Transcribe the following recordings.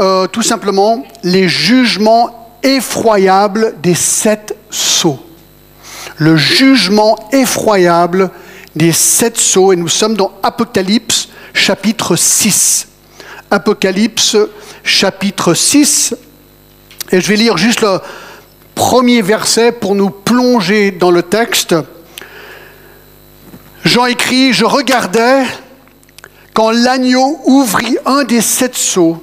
euh, tout simplement les jugements effroyables des sept sceaux. Le jugement effroyable des sept sceaux. Et nous sommes dans Apocalypse chapitre 6. Apocalypse chapitre 6. Et je vais lire juste le premier verset pour nous plonger dans le texte. Jean écrit, je regardais quand l'agneau ouvrit un des sept sceaux,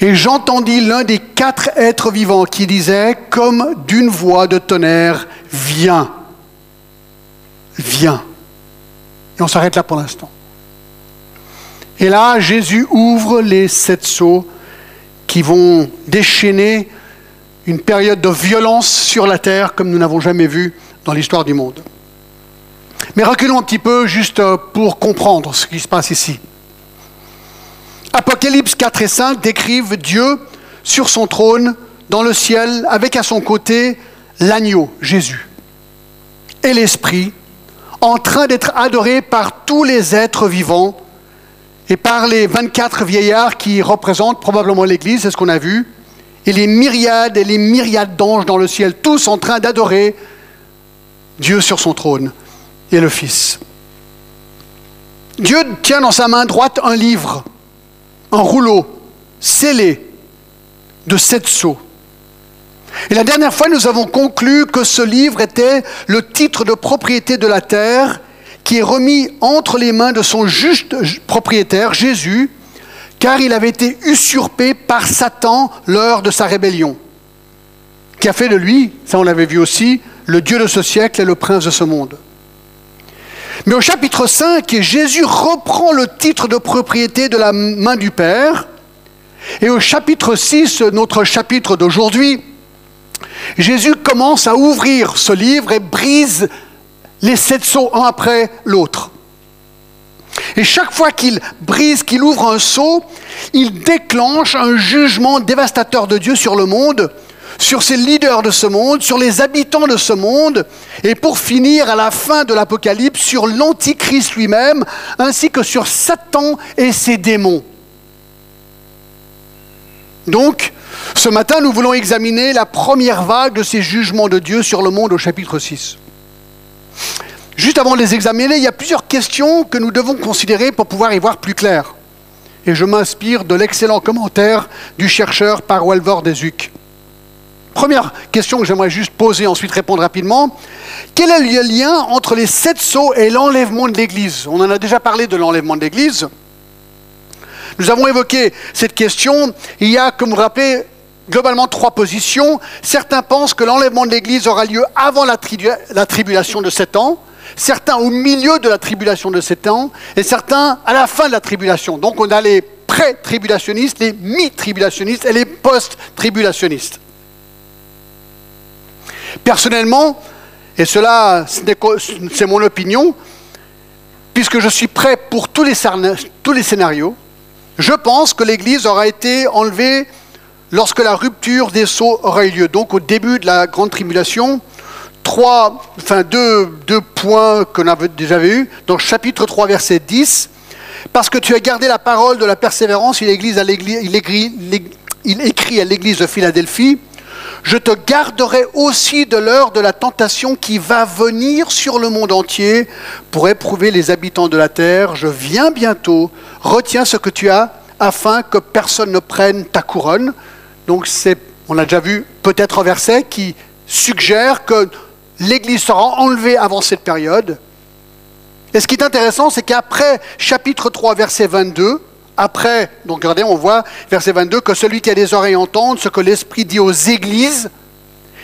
et j'entendis l'un des quatre êtres vivants qui disait, comme d'une voix de tonnerre, viens, viens. Et on s'arrête là pour l'instant. Et là, Jésus ouvre les sept sceaux qui vont déchaîner une période de violence sur la terre comme nous n'avons jamais vu dans l'histoire du monde. Mais reculons un petit peu juste pour comprendre ce qui se passe ici. Apocalypse 4 et 5 décrivent Dieu sur son trône dans le ciel avec à son côté l'agneau, Jésus, et l'Esprit, en train d'être adoré par tous les êtres vivants et par les 24 vieillards qui représentent probablement l'Église, c'est ce qu'on a vu, et les myriades et les myriades d'anges dans le ciel, tous en train d'adorer Dieu sur son trône et le Fils. Dieu tient dans sa main droite un livre, un rouleau scellé de sept sceaux. Et la dernière fois, nous avons conclu que ce livre était le titre de propriété de la terre qui est remis entre les mains de son juste propriétaire, Jésus, car il avait été usurpé par Satan lors de sa rébellion, qui a fait de lui, ça on l'avait vu aussi, le Dieu de ce siècle et le prince de ce monde. Mais au chapitre 5, Jésus reprend le titre de propriété de la main du Père. Et au chapitre 6, notre chapitre d'aujourd'hui, Jésus commence à ouvrir ce livre et brise les sept sceaux un après l'autre. Et chaque fois qu'il brise, qu'il ouvre un sceau, il déclenche un jugement dévastateur de Dieu sur le monde, sur ses leaders de ce monde, sur les habitants de ce monde, et pour finir, à la fin de l'Apocalypse, sur l'Antichrist lui-même, ainsi que sur Satan et ses démons. Donc, ce matin, nous voulons examiner la première vague de ces jugements de Dieu sur le monde au chapitre 6. Juste avant de les examiner, il y a plusieurs questions que nous devons considérer pour pouvoir y voir plus clair. Et je m'inspire de l'excellent commentaire du chercheur Parwelver Desuc. Première question que j'aimerais juste poser, ensuite répondre rapidement. Quel est le lien entre les sept sceaux et l'enlèvement de l'Église? On en a déjà parlé de l'enlèvement de l'Église. Nous avons évoqué cette question. Il y a, comme vous vous rappelez, globalement trois positions. Certains pensent que l'enlèvement de l'Église aura lieu avant la, la, tribulation de sept ans, certains au milieu de la tribulation de sept ans, et certains à la fin de la tribulation. Donc on a les pré-tribulationnistes, les mi-tribulationnistes et les post-tribulationnistes. Personnellement, et cela c'est mon opinion, puisque je suis prêt pour tous les, scénarios, je pense que l'Église aura été enlevée lorsque la rupture des sceaux aura eu lieu, donc au début de la grande tribulation. Trois, deux, deux points qu'on avait déjà vus. Donc chapitre 3, verset 10. Parce que tu as gardé la parole de la persévérance, il écrit à l'église de Philadelphie, je te garderai aussi de l'heure de la tentation qui va venir sur le monde entier pour éprouver les habitants de la terre. Je viens bientôt, retiens ce que tu as afin que personne ne prenne ta couronne. Donc c'est, on a déjà vu peut-être un verset qui suggère que l'Église sera enlevée avant cette période. Et ce qui est intéressant, c'est qu'après chapitre 3, verset 22, après, donc regardez, on voit, verset 22, que celui qui a des oreilles entende ce que l'Esprit dit aux églises.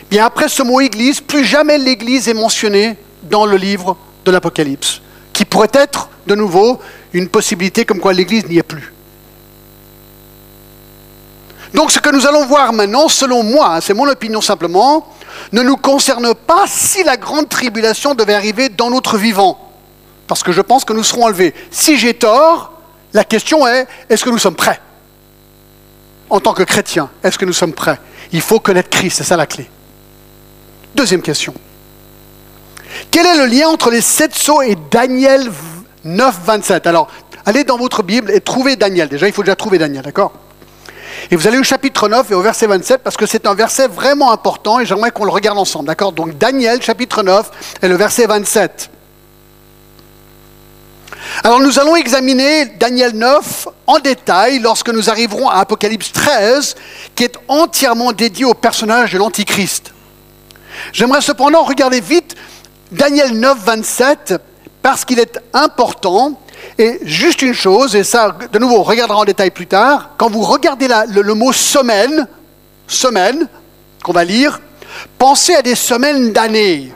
Bien après ce mot église, plus jamais l'église est mentionnée dans le livre de l'Apocalypse, qui pourrait être de nouveau une possibilité comme quoi l'église n'y est plus. Donc ce que nous allons voir maintenant, selon moi, hein, c'est mon opinion simplement, ne nous concerne pas si la grande tribulation devait arriver dans notre vivant. Parce que je pense que nous serons enlevés. Si j'ai tort, la question est, est-ce que nous sommes prêts En tant que chrétiens, est-ce que nous sommes prêts? Il faut connaître Christ, c'est ça la clé. Deuxième question. Quel est le lien entre les sept sceaux et Daniel 9, 27 Alors, allez dans votre Bible et trouvez Daniel. Déjà, il faut déjà trouver Daniel, d'accord? Et vous allez au chapitre 9 et au verset 27 parce que c'est un verset vraiment important et j'aimerais qu'on le regarde ensemble. D'accord? Donc Daniel chapitre 9 et le verset 27. Alors nous allons examiner Daniel 9 en détail lorsque nous arriverons à Apocalypse 13 qui est entièrement dédié au personnage de l'Antichrist. J'aimerais cependant regarder vite Daniel 9, 27 parce qu'il est important. Et juste une chose, et ça, de nouveau, on regardera en détail plus tard, quand vous regardez le, mot semaine, semaine, qu'on va lire, pensez à des semaines d'années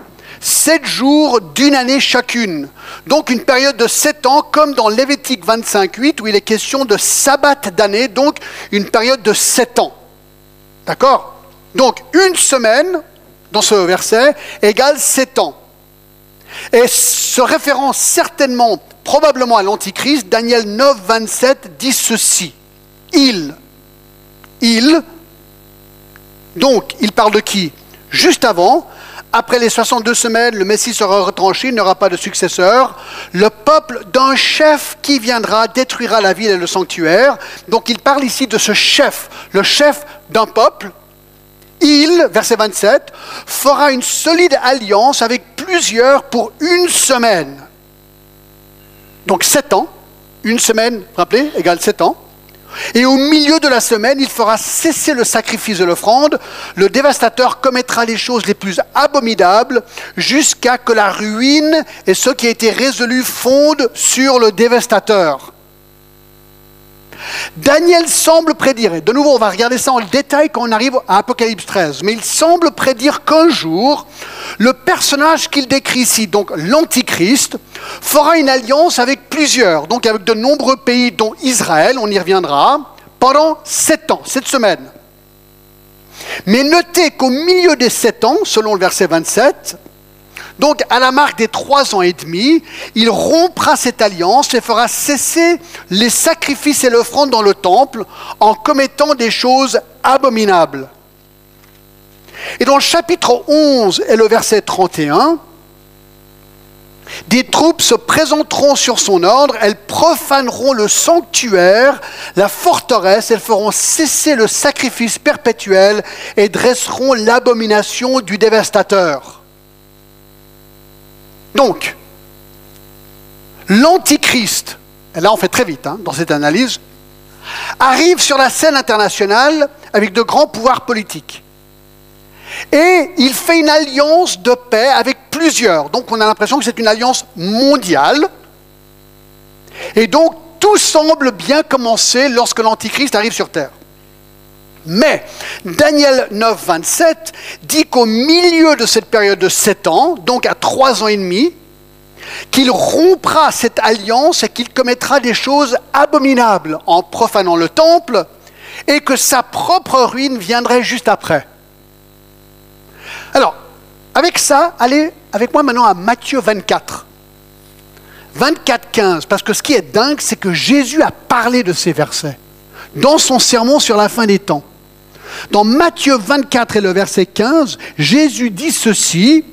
sept jours d'une année chacune. Donc une période de sept ans, comme dans Lévitique 25.8, où il est question de sabbat d'année, donc une période de sept ans. D'accord? Donc une semaine, dans ce verset, égale sept ans. Et se référant certainement, probablement à l'Antichrist, Daniel 9, 27 dit ceci. Il, il, donc il parle de qui? Juste avant, après les 62 semaines, le Messie sera retranché, il n'aura pas de successeur. Le peuple d'un chef qui viendra détruira la ville et le sanctuaire. Donc il parle ici de ce chef, le chef d'un peuple. Il, verset 27, fera une solide alliance avec plusieurs pour une semaine. Donc sept ans, une semaine, rappelez, égale sept ans. Et au milieu de la semaine, il fera cesser le sacrifice de l'offrande. Le dévastateur commettra les choses les plus abominables jusqu'à que la ruine et ce qui a été résolu fondent sur le dévastateur. Daniel semble prédire, et de nouveau on va regarder ça en détail quand on arrive à Apocalypse 13, mais il semble prédire qu'un jour, le personnage qu'il décrit ici, donc l'Antichrist, fera une alliance avec plusieurs, donc avec de nombreux pays, dont Israël, on y reviendra, pendant sept ans, sept semaines. Mais notez qu'au milieu des sept ans, selon le verset 27, donc, à la marque des trois ans et demi, il rompra cette alliance et fera cesser les sacrifices et l'offrande dans le temple en commettant des choses abominables. Et dans le chapitre 11 et le verset 31, des troupes se présenteront sur son ordre, elles profaneront le sanctuaire, la forteresse, elles feront cesser le sacrifice perpétuel et dresseront l'abomination du dévastateur. Donc, l'Antichrist, et là on fait très vite hein, dans cette analyse, arrive sur la scène internationale avec de grands pouvoirs politiques. Et il fait une alliance de paix avec plusieurs. Donc on a l'impression que c'est une alliance mondiale. Et donc tout semble bien commencer lorsque l'Antichrist arrive sur Terre. Mais Daniel 9, 27 dit qu'au milieu de cette période de sept ans, donc à trois ans et demi, qu'il rompra cette alliance et qu'il commettra des choses abominables en profanant le temple et que sa propre ruine viendrait juste après. Alors, avec ça, allez avec moi maintenant à Matthieu 24. 24, 15, parce que ce qui est dingue, c'est que Jésus a parlé de ces versets dans son sermon sur la fin des temps. Dans Matthieu 24 et le verset 15, Jésus dit ceci,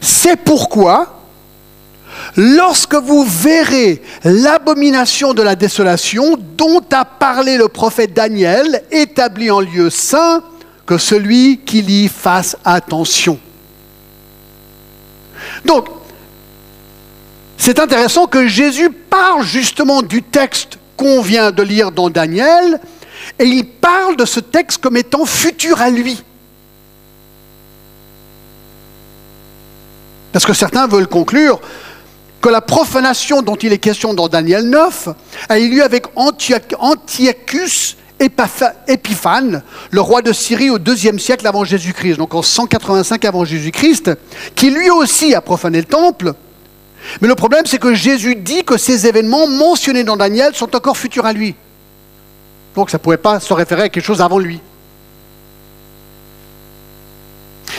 c'est pourquoi, lorsque vous verrez l'abomination de la désolation dont a parlé le prophète Daniel, établi en lieu saint, que celui qui lit fasse attention. Donc, c'est intéressant que Jésus parle justement du texte qu'on vient de lire dans Daniel, et il parle de ce texte comme étant futur à lui. Parce que certains veulent conclure que la profanation dont il est question dans Daniel 9 a eu lieu avec Antiochus Épiphane, le roi de Syrie au deuxième siècle avant Jésus-Christ, donc en 185 avant Jésus-Christ, qui lui aussi a profané le temple. Mais le problème, c'est que Jésus dit que ces événements mentionnés dans Daniel sont encore futurs à lui. Donc ça ne pouvait pas se référer à quelque chose avant lui.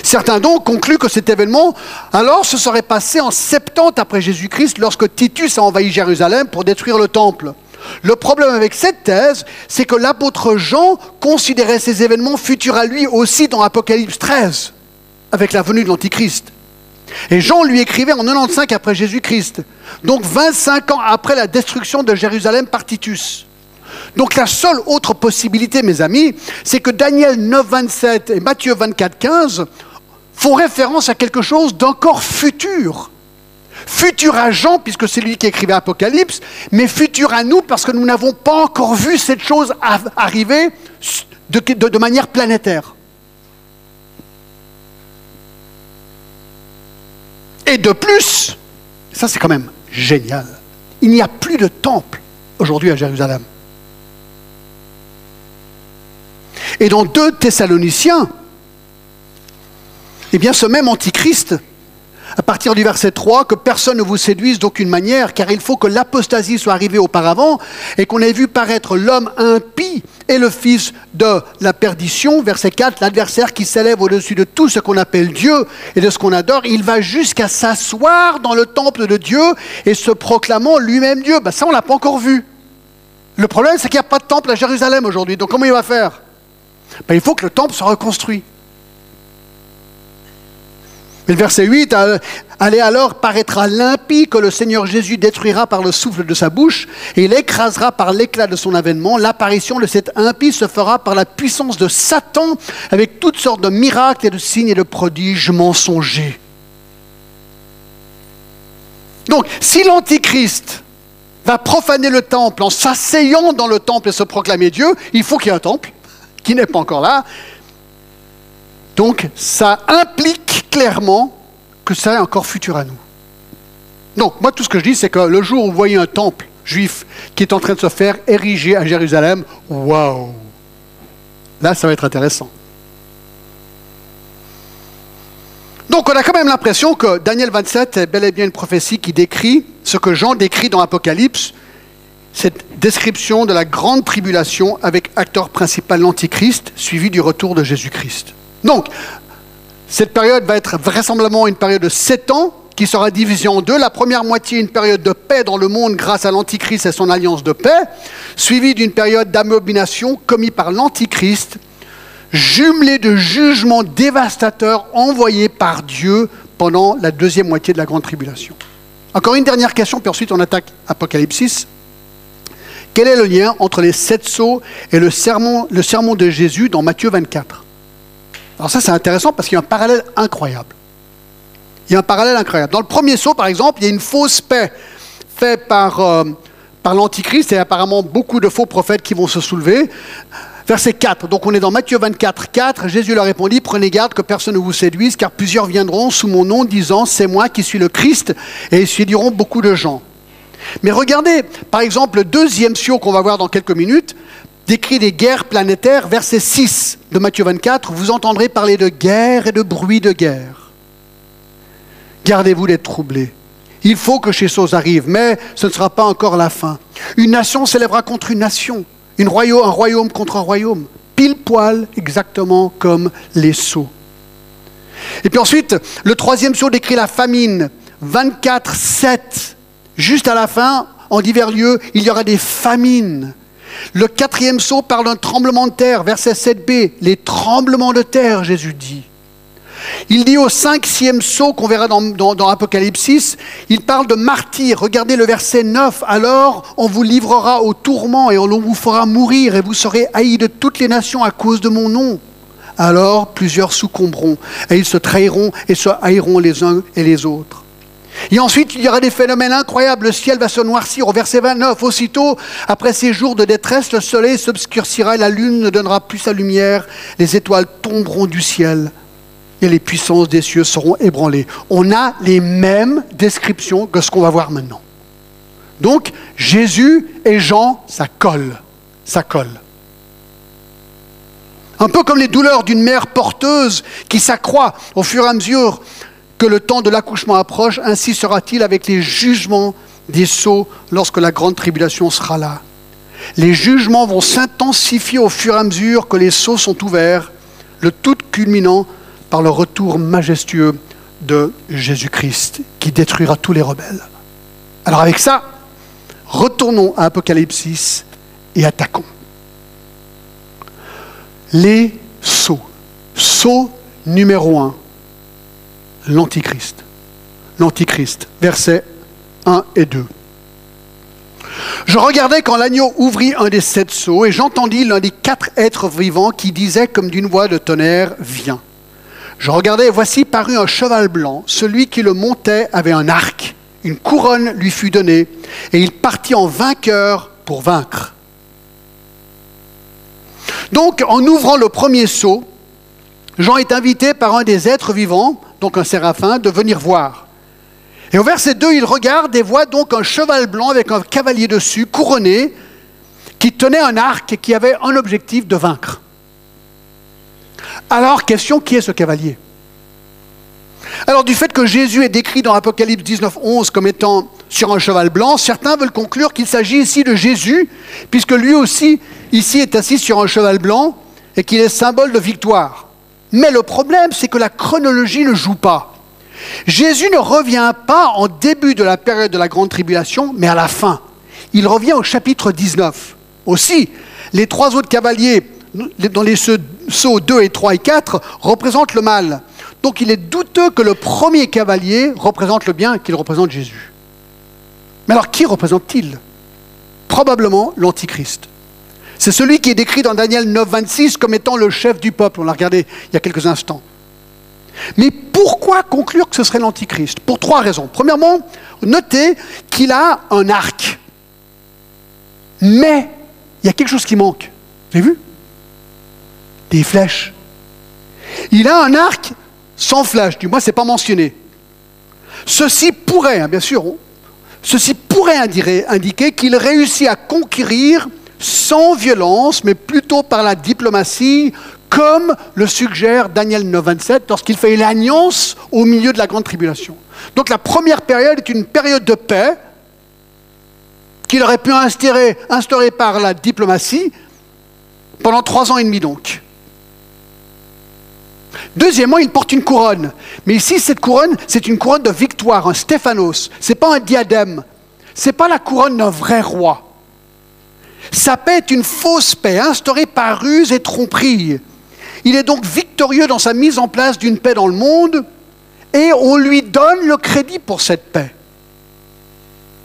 Certains donc concluent que cet événement, alors, se serait passé en 70 après Jésus-Christ, lorsque Titus a envahi Jérusalem pour détruire le temple. Le problème avec cette thèse, c'est que l'apôtre Jean considérait ces événements futurs à lui aussi dans Apocalypse 13, avec la venue de l'Antichrist. Et Jean lui écrivait en 95 après Jésus-Christ, donc 25 ans après la destruction de Jérusalem par Titus. Donc la seule autre possibilité, mes amis, c'est que Daniel 9, 27 et Matthieu 24, 15 font référence à quelque chose d'encore futur. Futur à Jean, puisque c'est lui qui écrivait Apocalypse, mais futur à nous parce que nous n'avons pas encore vu cette chose arriver de, de manière planétaire. Et de plus, ça c'est quand même génial, il n'y a plus de temple aujourd'hui à Jérusalem. Et dans 2 Thessaloniciens, eh bien ce même antichrist, à partir du verset 3, que personne ne vous séduise d'aucune manière, car il faut que l'apostasie soit arrivée auparavant, et qu'on ait vu paraître l'homme impie et le fils de la perdition. Verset 4, l'adversaire qui s'élève au-dessus de tout ce qu'on appelle Dieu et de ce qu'on adore, il va jusqu'à s'asseoir dans le temple de Dieu et se proclamant lui-même Dieu. Ben, ça, on ne l'a pas encore vu. Le problème, c'est qu'il n'y a pas de temple à Jérusalem aujourd'hui. Donc comment il va faire? Ben, Il faut que le temple soit reconstruit. Et le verset 8, Allez alors paraîtra l'impie que le Seigneur Jésus détruira par le souffle de sa bouche, et il écrasera par l'éclat de son avènement. L'apparition de cet impie se fera par la puissance de Satan, avec toutes sortes de miracles et de signes et de prodiges mensongers. Donc, si l'Antichrist va profaner le temple en s'asseyant dans le temple et se proclamer Dieu, il faut qu'il y ait un temple qui n'est pas encore là. Donc, ça implique clairement que ça est encore futur à nous. Donc, moi, tout ce que je dis, c'est que le jour où vous voyez un temple juif qui est en train de se faire ériger à Jérusalem, waouh Là, ça va être intéressant. Donc, on a quand même l'impression que Daniel 27 est bel et bien une prophétie qui décrit ce que Jean décrit dans Apocalypse, cette description de la grande tribulation avec acteur principal l'Antichrist, suivi du retour de Jésus-Christ. Donc, cette période va être vraisemblablement une période de sept ans qui sera divisée en deux. La première moitié, une période de paix dans le monde grâce à l'Antichrist et son alliance de paix, suivie d'une période d'amomination commise par l'Antichrist, jumelée de jugements dévastateurs envoyés par Dieu pendant la deuxième moitié de la grande tribulation. Encore une dernière question, puis ensuite on attaque Apocalypse Quel est le lien entre les sept sceaux et le sermon, de Jésus dans Matthieu 24 alors ça, c'est intéressant parce qu'il y a un parallèle incroyable. Il y a un parallèle incroyable. Dans le premier saut, par exemple, il y a une fausse paix faite par, euh, par l'Antichrist et apparemment beaucoup de faux prophètes qui vont se soulever. Verset 4, donc on est dans Matthieu 24, 4, Jésus leur répondit, prenez garde que personne ne vous séduise, car plusieurs viendront sous mon nom disant, c'est moi qui suis le Christ, et ils séduiront beaucoup de gens. Mais regardez, par exemple, le deuxième sio qu'on va voir dans quelques minutes, décrit des guerres planétaires, verset 6 de Matthieu 24, vous entendrez parler de guerre et de bruit de guerre. Gardez-vous d'être troublés. Il faut que ces choses arrivent, mais ce ne sera pas encore la fin. Une nation s'élèvera contre une nation, un royaume contre un royaume, pile poil exactement comme les sceaux. Et puis ensuite, le troisième sceau décrit la famine, 24, 7. Juste à la fin, en divers lieux, il y aura des famines. Le quatrième saut parle d'un tremblement de terre, verset 7b, les tremblements de terre, Jésus dit. Il dit au cinquième saut qu'on verra dans, Apocalypse il parle de martyrs. Regardez le verset 9. Alors on vous livrera au tourment et on vous fera mourir et vous serez haïs de toutes les nations à cause de mon nom. Alors plusieurs succomberont et ils se trahiront et se haïront les uns et les autres. Et ensuite, il y aura des phénomènes incroyables. Le ciel va se noircir. Au verset 29, aussitôt, après ces jours de détresse, le soleil s'obscurcira et la lune ne donnera plus sa lumière. Les étoiles tomberont du ciel et les puissances des cieux seront ébranlées. On a les mêmes descriptions que ce qu'on va voir maintenant. Donc, Jésus et Jean, ça colle. Ça colle. Un peu comme les douleurs d'une mère porteuse qui s'accroît au fur et à mesure que le temps de l'accouchement approche, ainsi sera-t-il avec les jugements des sceaux lorsque la grande tribulation sera là. Les jugements vont s'intensifier au fur et à mesure que les sceaux sont ouverts, le tout culminant par le retour majestueux de Jésus-Christ qui détruira tous les rebelles. Alors avec ça, retournons à Apocalypse et attaquons. Les sceaux. Sceau numéro un l'Antichrist. L'Antichrist, versets 1 et 2. Je regardais quand l'agneau ouvrit un des sept sceaux et j'entendis l'un des quatre êtres vivants qui disait comme d'une voix de tonnerre, Viens. Je regardais et voici parut un cheval blanc. Celui qui le montait avait un arc. Une couronne lui fut donnée et il partit en vainqueur pour vaincre. Donc, en ouvrant le premier sceau, Jean est invité par un des êtres vivants, donc un séraphin, de venir voir. Et au verset 2, il regarde et voit donc un cheval blanc avec un cavalier dessus, couronné, qui tenait un arc et qui avait un objectif de vaincre. Alors, question, qui est ce cavalier? Alors, du fait que Jésus est décrit dans Apocalypse 19, 11 comme étant sur un cheval blanc, certains veulent conclure qu'il s'agit ici de Jésus, puisque lui aussi, ici, est assis sur un cheval blanc et qu'il est symbole de victoire. Mais le problème, c'est que la chronologie ne joue pas. Jésus ne revient pas en début de la période de la grande tribulation, mais à la fin. Il revient au chapitre 19. Aussi, les trois autres cavaliers, dans les sceaux 2 et 3 et 4, représentent le mal. Donc il est douteux que le premier cavalier représente le bien, qu'il représente Jésus. Mais alors qui représente-t-il? Probablement l'Antichrist. C'est celui qui est décrit dans Daniel 9, 26 comme étant le chef du peuple. On l'a regardé il y a quelques instants. Mais pourquoi conclure que ce serait l'Antichrist? Pour trois raisons. Premièrement, notez qu'il a un arc. Mais il y a quelque chose qui manque. Vous avez vu? Des flèches. Il a un arc sans flèche, du moins ce n'est pas mentionné. Ceci pourrait, hein, bien sûr, ceci pourrait indiquer qu'il réussit à conquérir sans violence, mais plutôt par la diplomatie, comme le suggère Daniel 9.27 lorsqu'il fait l'alliance au milieu de la grande tribulation. Donc la première période est une période de paix qu'il aurait pu instaurer, instaurer par la diplomatie pendant trois ans et demi donc. Deuxièmement, il porte une couronne. Mais ici, cette couronne, c'est une couronne de victoire, un Stéphanos. Ce n'est pas un diadème. Ce n'est pas la couronne d'un vrai roi. Sa paix est une fausse paix instaurée par ruse et tromperie. Il est donc victorieux dans sa mise en place d'une paix dans le monde et on lui donne le crédit pour cette paix.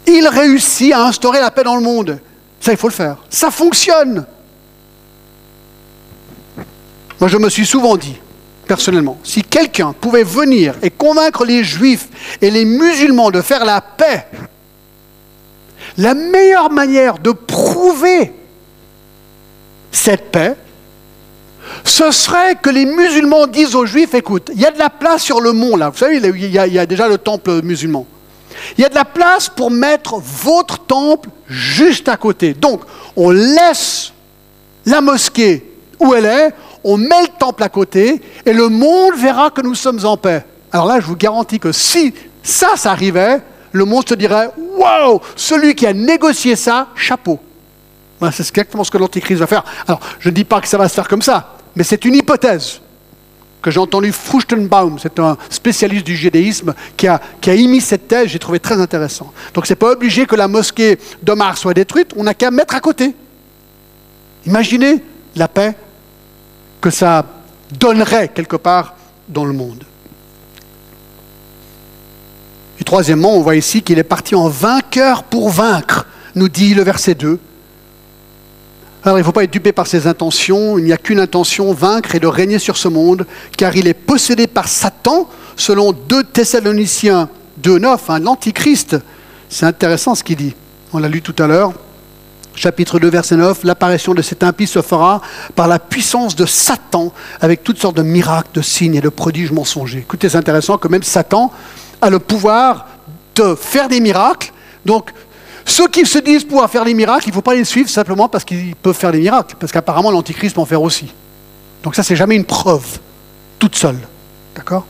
Il réussit à instaurer la paix dans le monde. Ça, il faut le faire. Ça fonctionne. Moi, je me suis souvent dit, personnellement, si quelqu'un pouvait venir et convaincre les juifs et les musulmans de faire la paix, la meilleure manière de prouver cette paix, ce serait que les musulmans disent aux juifs, écoute, il y a de la place sur le mont là, vous savez, il y, a, y a déjà le temple musulman. Il y a de la place pour mettre votre temple juste à côté. Donc, on laisse la mosquée où elle est, on met le temple à côté, et le monde verra que nous sommes en paix. Alors là, je vous garantis que si ça, ça arrivait, le monde se dirait Waouh, celui qui a négocié ça, chapeau. c'est exactement ce que l'Antichrist va faire. Alors, je ne dis pas que ça va se faire comme ça, mais c'est une hypothèse que j'ai entendu Fruchtenbaum, c'est un spécialiste du judaïsme, qui a, qui a émis cette thèse, j'ai trouvé très intéressant. Donc c'est pas obligé que la mosquée d'Omar soit détruite, on n'a qu'à mettre à côté. Imaginez la paix que ça donnerait quelque part dans le monde. Et troisièmement, on voit ici qu'il est parti en vainqueur pour vaincre, nous dit le verset 2. Alors il ne faut pas être dupé par ses intentions, il n'y a qu'une intention, vaincre et de régner sur ce monde, car il est possédé par Satan, selon 2 Thessaloniciens 2.9, hein, l'Antichrist. C'est intéressant ce qu'il dit, on l'a lu tout à l'heure. Chapitre 2, verset 9, l'apparition de cet impie se fera par la puissance de Satan, avec toutes sortes de miracles, de signes et de prodiges mensongers. Écoutez, c'est intéressant que même Satan a le pouvoir de faire des miracles. Donc, ceux qui se disent pouvoir faire des miracles, il ne faut pas les suivre simplement parce qu'ils peuvent faire des miracles, parce qu'apparemment l'Antichrist peut en faire aussi. Donc ça, c'est jamais une preuve, toute seule. D'accord?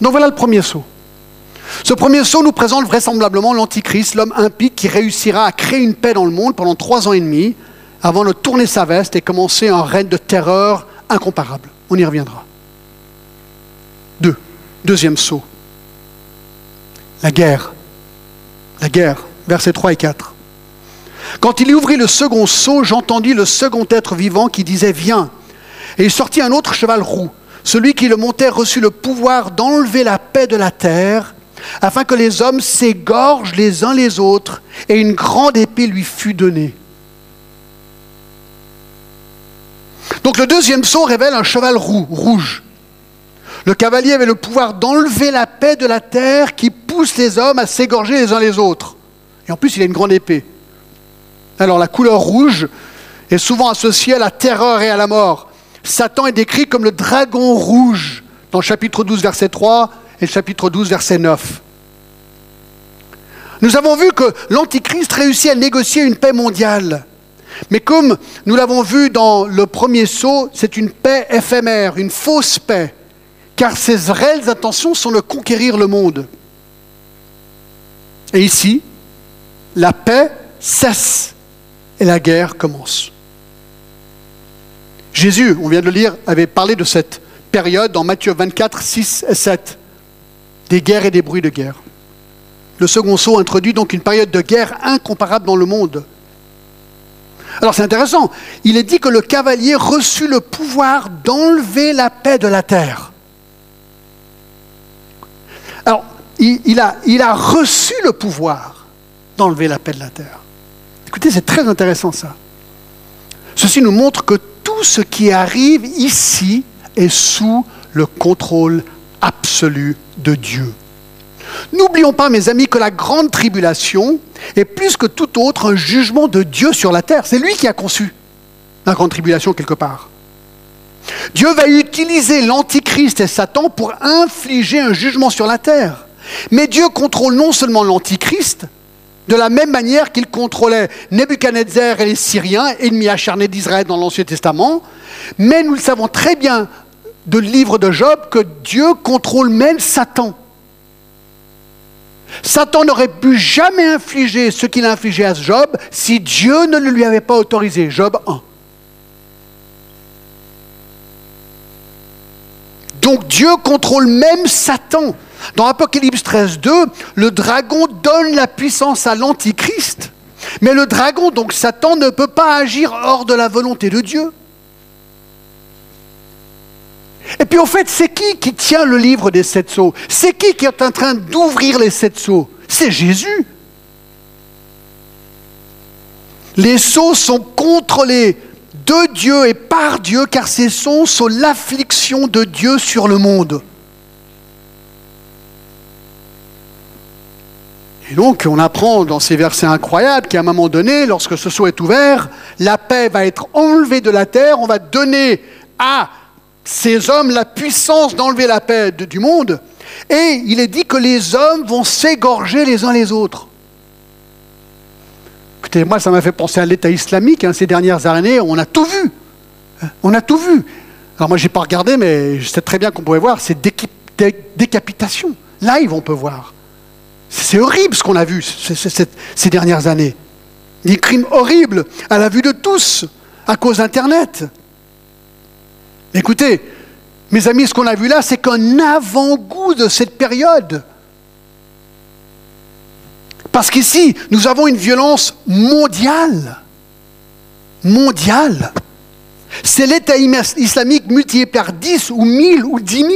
Donc voilà le premier saut. Ce premier saut nous présente vraisemblablement l'Antichrist, l'homme impie qui réussira à créer une paix dans le monde pendant trois ans et demi, avant de tourner sa veste et commencer un règne de terreur incomparable. On y reviendra. Deux. Deuxième saut. La guerre la guerre, versets 3 et 4. Quand il ouvrit le second seau, j'entendis le second être vivant qui disait Viens. Et il sortit un autre cheval roux. Celui qui le montait reçut le pouvoir d'enlever la paix de la terre afin que les hommes s'égorgent les uns les autres, et une grande épée lui fut donnée. Donc le deuxième sceau révèle un cheval roux, rouge. Le cavalier avait le pouvoir d'enlever la paix de la terre qui pousse les hommes à s'égorger les uns les autres. Et en plus, il a une grande épée. Alors la couleur rouge est souvent associée à la terreur et à la mort. Satan est décrit comme le dragon rouge dans le chapitre 12, verset 3 et chapitre 12, verset 9. Nous avons vu que l'Antichrist réussit à négocier une paix mondiale. Mais comme nous l'avons vu dans le premier saut, c'est une paix éphémère, une fausse paix, car ses réelles intentions sont de conquérir le monde. Et ici, la paix cesse et la guerre commence. Jésus, on vient de le lire, avait parlé de cette période dans Matthieu 24, 6 et 7, des guerres et des bruits de guerre. Le second saut introduit donc une période de guerre incomparable dans le monde. Alors c'est intéressant, il est dit que le cavalier reçut le pouvoir d'enlever la paix de la terre. Alors, il, a, il a reçu le pouvoir d'enlever la paix de la terre. Écoutez, c'est très intéressant ça. Ceci nous montre que tout ce qui arrive ici est sous le contrôle absolu de Dieu. N'oublions pas, mes amis, que la grande tribulation est plus que tout autre un jugement de Dieu sur la terre. C'est lui qui a conçu la grande tribulation quelque part. Dieu va utiliser l'Antichrist et Satan pour infliger un jugement sur la terre. Mais Dieu contrôle non seulement l'Antichrist, de la même manière qu'il contrôlait Nebuchadnezzar et les Syriens, ennemis acharnés d'Israël dans l'Ancien Testament, mais nous le savons très bien de livre de Job que Dieu contrôle même Satan. Satan n'aurait pu jamais infliger ce qu'il a infligé à Job si Dieu ne le lui avait pas autorisé. Job 1. Donc Dieu contrôle même Satan. Dans Apocalypse 13, 2, le dragon donne la puissance à l'Antichrist. Mais le dragon, donc Satan, ne peut pas agir hors de la volonté de Dieu. Et puis au fait, c'est qui qui tient le livre des sept sceaux? C'est qui qui est en train d'ouvrir les sept sceaux? C'est Jésus. Les sceaux sont contrôlés de Dieu et par Dieu, car ces sceaux sont l'affliction de Dieu sur le monde. Et donc, on apprend dans ces versets incroyables qu'à un moment donné, lorsque ce sceau est ouvert, la paix va être enlevée de la terre, on va donner à ces hommes la puissance d'enlever la paix du monde. Et il est dit que les hommes vont s'égorger les uns les autres. Moi, ça m'a fait penser à l'État islamique. Hein, ces dernières années, on a tout vu. On a tout vu. Alors moi, je n'ai pas regardé, mais je sais très bien qu'on pouvait voir ces décapitations. Live, on peut voir. C'est horrible ce qu'on a vu ces dernières années. Des crimes horribles à la vue de tous à cause d'Internet. Écoutez, mes amis, ce qu'on a vu là, c'est qu'un avant-goût de cette période. Parce qu'ici, nous avons une violence mondiale. Mondiale. C'est l'État islamique multiplié par 10 ou 1000 ou 10 000.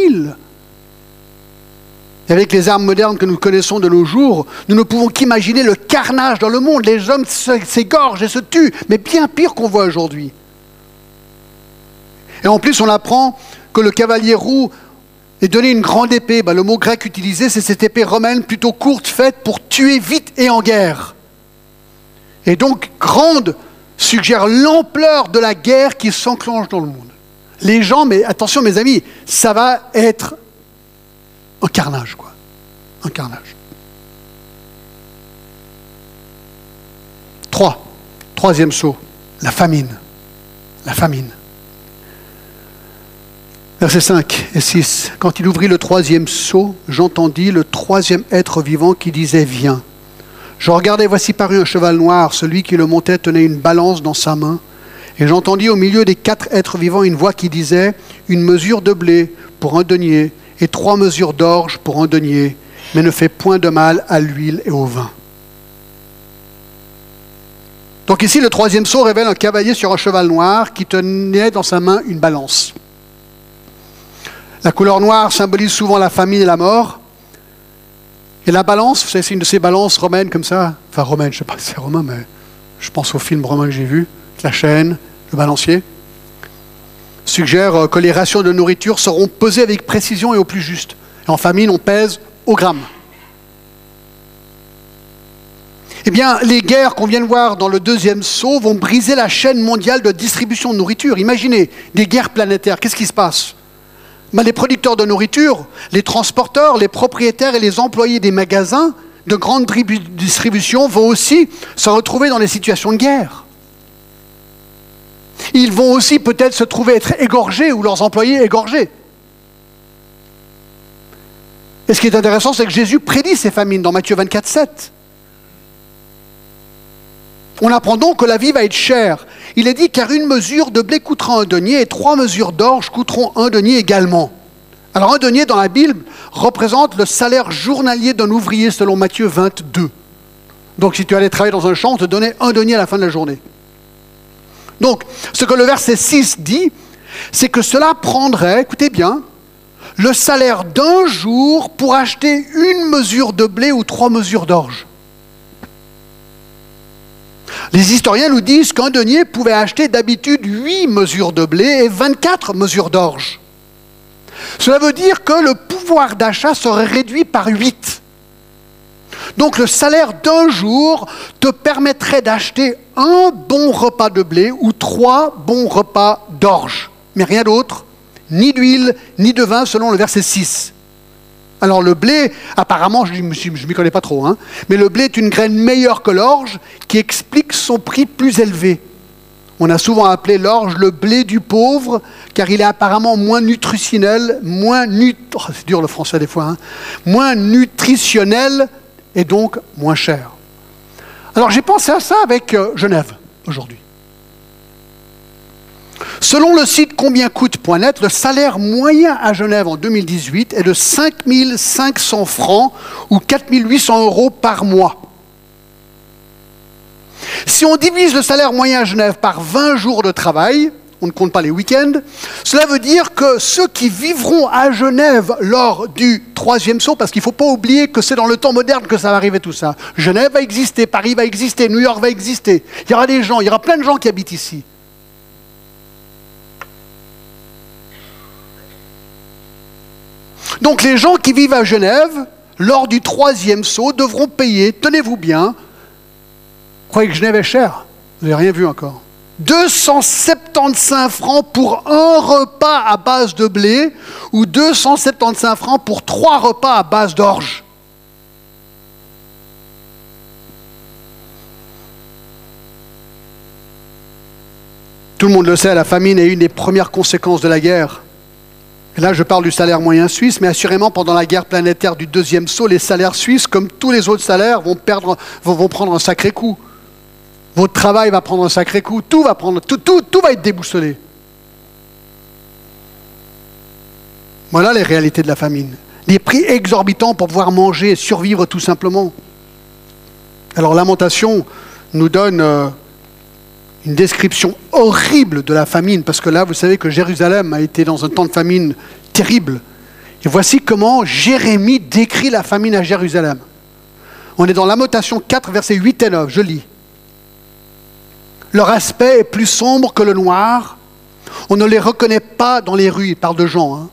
avec les armes modernes que nous connaissons de nos jours, nous ne pouvons qu'imaginer le carnage dans le monde. Les hommes s'égorgent et se tuent, mais bien pire qu'on voit aujourd'hui. Et en plus, on apprend que le cavalier roux est donné une grande épée. Ben, le mot grec utilisé, c'est cette épée romaine plutôt courte, faite pour tuer vite et en guerre. Et donc, grande suggère l'ampleur de la guerre qui s'enclenche dans le monde. Les gens, mais attention mes amis, ça va être un carnage, quoi. Un carnage. Trois. Troisième saut, la famine. La famine. Versets 5 et 6. Quand il ouvrit le troisième seau, j'entendis le troisième être vivant qui disait Viens. Je regardais, voici paru un cheval noir. Celui qui le montait tenait une balance dans sa main. Et j'entendis au milieu des quatre êtres vivants une voix qui disait Une mesure de blé pour un denier et trois mesures d'orge pour un denier, mais ne fais point de mal à l'huile et au vin. Donc ici, le troisième saut révèle un cavalier sur un cheval noir qui tenait dans sa main une balance. La couleur noire symbolise souvent la famine et la mort. Et la balance, c'est une de ces balances romaines comme ça. Enfin, romaine, je ne sais pas si c'est romain, mais je pense au film romain que j'ai vu. La chaîne, le balancier. Suggère euh, que les rations de nourriture seront pesées avec précision et au plus juste. En famine, on pèse au gramme. Eh bien, les guerres qu'on vient de voir dans le deuxième saut vont briser la chaîne mondiale de distribution de nourriture. Imaginez des guerres planétaires. Qu'est-ce qui se passe? Les producteurs de nourriture, les transporteurs, les propriétaires et les employés des magasins de grande distribution vont aussi se retrouver dans des situations de guerre. Ils vont aussi peut-être se trouver être égorgés ou leurs employés égorgés. Et ce qui est intéressant, c'est que Jésus prédit ces famines dans Matthieu 24, 7. On apprend donc que la vie va être chère. Il est dit car une mesure de blé coûtera un denier et trois mesures d'orge coûteront un denier également. Alors un denier dans la Bible représente le salaire journalier d'un ouvrier selon Matthieu 22. Donc si tu allais travailler dans un champ, on te donnait un denier à la fin de la journée. Donc ce que le verset 6 dit, c'est que cela prendrait, écoutez bien, le salaire d'un jour pour acheter une mesure de blé ou trois mesures d'orge. Les historiens nous disent qu'un denier pouvait acheter d'habitude 8 mesures de blé et 24 mesures d'orge. Cela veut dire que le pouvoir d'achat serait réduit par 8. Donc le salaire d'un jour te permettrait d'acheter un bon repas de blé ou trois bons repas d'orge, mais rien d'autre, ni d'huile, ni de vin selon le verset 6. Alors le blé, apparemment, je ne m'y connais pas trop, hein, mais le blé est une graine meilleure que l'orge qui explique son prix plus élevé. On a souvent appelé l'orge le blé du pauvre, car il est apparemment moins nutritionnel, moins oh, c'est dur le français des fois, hein, moins nutritionnel et donc moins cher. Alors j'ai pensé à ça avec euh, Genève aujourd'hui. Selon le site combiencoûte.net, le salaire moyen à Genève en 2018 est de 5 500 francs ou 4 800 euros par mois. Si on divise le salaire moyen à Genève par 20 jours de travail, on ne compte pas les week-ends, cela veut dire que ceux qui vivront à Genève lors du troisième saut, parce qu'il ne faut pas oublier que c'est dans le temps moderne que ça va arriver tout ça, Genève va exister, Paris va exister, New York va exister, il y aura des gens, il y aura plein de gens qui habitent ici. Donc les gens qui vivent à Genève, lors du troisième saut, devront payer, tenez-vous bien, croyez que Genève est cher? Vous n'avez rien vu encore. 275 francs pour un repas à base de blé ou 275 francs pour trois repas à base d'orge. Tout le monde le sait, la famine est une des premières conséquences de la guerre. Là, je parle du salaire moyen suisse, mais assurément, pendant la guerre planétaire du deuxième saut, les salaires suisses, comme tous les autres salaires, vont, prendre un sacré coup. Votre travail va prendre un sacré coup, tout va, prendre, tout, va être déboussolé. Voilà les réalités de la famine. Des prix exorbitants pour pouvoir manger et survivre tout simplement. Alors Lamentation nous donne euh, une description horrible de la famine, parce que là, vous savez que Jérusalem a été dans un temps de famine terrible. Et voici comment Jérémie décrit la famine à Jérusalem. On est dans Lamentation 4, versets 8 et 9, je lis. Leur aspect est plus sombre que le noir. On ne les reconnaît pas dans les rues, il parle de gens. Hein.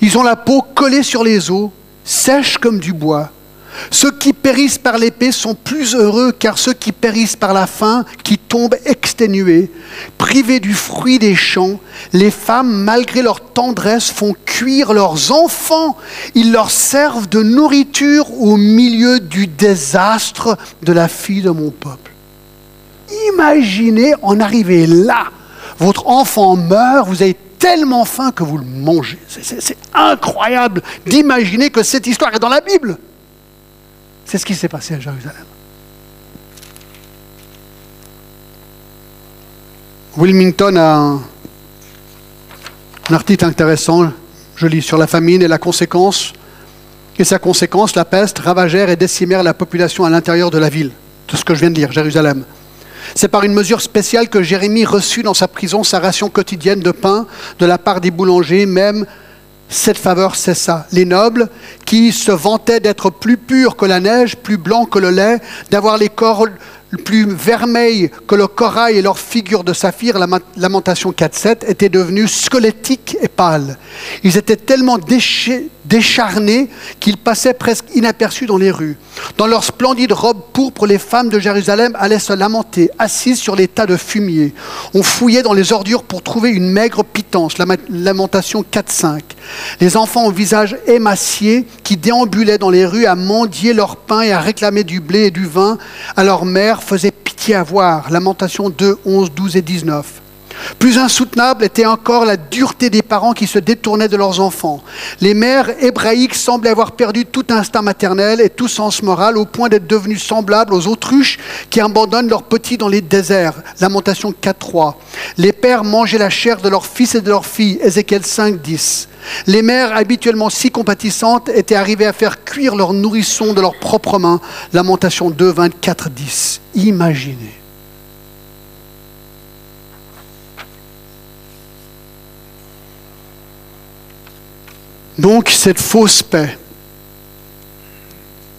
Ils ont la peau collée sur les os, sèche comme du bois. Ceux qui périssent par l'épée sont plus heureux car ceux qui périssent par la faim, qui tombent exténués, privés du fruit des champs, les femmes, malgré leur tendresse, font cuire leurs enfants. Ils leur servent de nourriture au milieu du désastre de la fille de mon peuple. Imaginez en arriver là. Votre enfant meurt, vous avez tellement faim que vous le mangez. C'est incroyable d'imaginer que cette histoire est dans la Bible. C'est ce qui s'est passé à Jérusalem. Wilmington a un, article intéressant, je lis, sur la famine et la conséquence. Et sa conséquence, la peste, ravagèrent et décimèrent la population à l'intérieur de la ville. Tout ce que je viens de dire, Jérusalem. C'est par une mesure spéciale que Jérémie reçut dans sa prison sa ration quotidienne de pain de la part des boulangers, même cette faveur cessa. Les nobles, qui se vantaient d'être plus purs que la neige, plus blancs que le lait, d'avoir les corps plus vermeils que le corail et leur figure de saphir, la lamentation 4.7, étaient devenus squelettiques et pâles. Ils étaient tellement décharnés qu'ils passaient presque inaperçus dans les rues. Dans leurs splendides robes pourpres, les femmes de Jérusalem allaient se lamenter, assises sur les tas de fumier. On fouillait dans les ordures pour trouver une maigre pitance, la lamentation 4.5. Les enfants au visage émacié qui déambulaient dans les rues à mendier leur pain et à réclamer du blé et du vin à leur mère faisaient pitié à voir. Lamentation 2, 11, 12 et 19. Plus insoutenable était encore la dureté des parents qui se détournaient de leurs enfants. Les mères hébraïques semblaient avoir perdu tout instinct maternel et tout sens moral au point d'être devenues semblables aux autruches qui abandonnent leurs petits dans les déserts. Lamentation 4.3. Les pères mangeaient la chair de leurs fils et de leurs filles. Ézéchiel 5.10. Les mères, habituellement si compatissantes, étaient arrivées à faire cuire leurs nourrissons de leurs propres mains. Lamentation 2, 24, 10. Imaginez. Donc cette fausse paix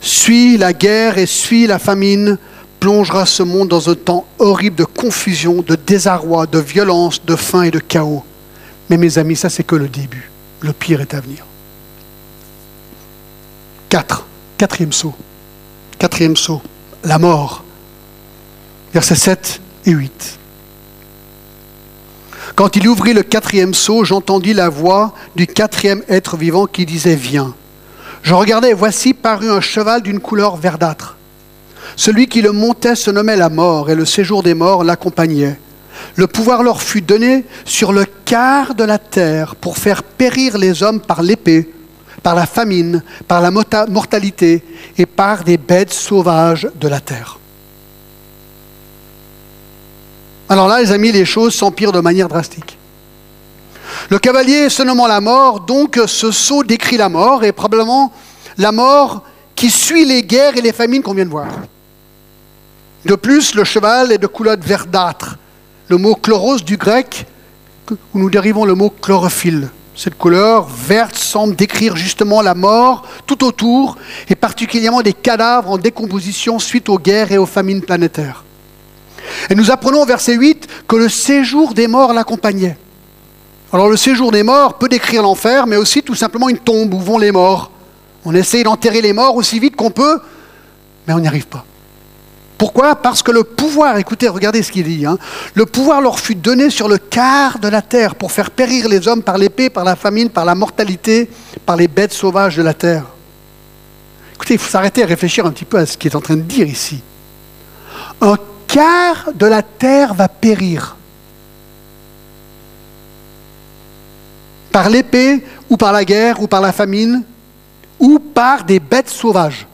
suit la guerre et suit la famine, plongera ce monde dans un temps horrible de confusion, de désarroi, de violence, de faim et de chaos. Mais mes amis, ça c'est que le début. Le pire est à venir. 4. Quatrième saut. Quatrième saut. La mort. Versets 7 et 8. Quand il ouvrit le quatrième seau, j'entendis la voix du quatrième être vivant qui disait Viens. Je regardais voici parut un cheval d'une couleur verdâtre. Celui qui le montait se nommait la mort, et le séjour des morts l'accompagnait. Le pouvoir leur fut donné sur le quart de la terre pour faire périr les hommes par l'épée, par la famine, par la mortalité et par des bêtes sauvages de la terre. Alors là, les amis, les choses s'empirent de manière drastique. Le cavalier nommant la mort, donc ce sceau décrit la mort, et probablement la mort qui suit les guerres et les famines qu'on vient de voir. De plus, le cheval est de couleur verdâtre. Le mot chloros du grec, où nous dérivons le mot chlorophylle. Cette couleur verte semble décrire justement la mort tout autour, et particulièrement des cadavres en décomposition suite aux guerres et aux famines planétaires. Et nous apprenons au verset 8 que le séjour des morts l'accompagnait. Alors le séjour des morts peut décrire l'enfer, mais aussi tout simplement une tombe où vont les morts. On essaye d'enterrer les morts aussi vite qu'on peut, mais on n'y arrive pas. Pourquoi? Parce que le pouvoir, écoutez, regardez ce qu'il dit, hein, le pouvoir leur fut donné sur le quart de la terre pour faire périr les hommes par l'épée, par la famine, par la mortalité, par les bêtes sauvages de la terre. Écoutez, il faut s'arrêter à réfléchir un petit peu à ce qu'il est en train de dire ici. Un de la terre va périr. Par l'épée, ou par la guerre, ou par la famine, ou par des bêtes sauvages.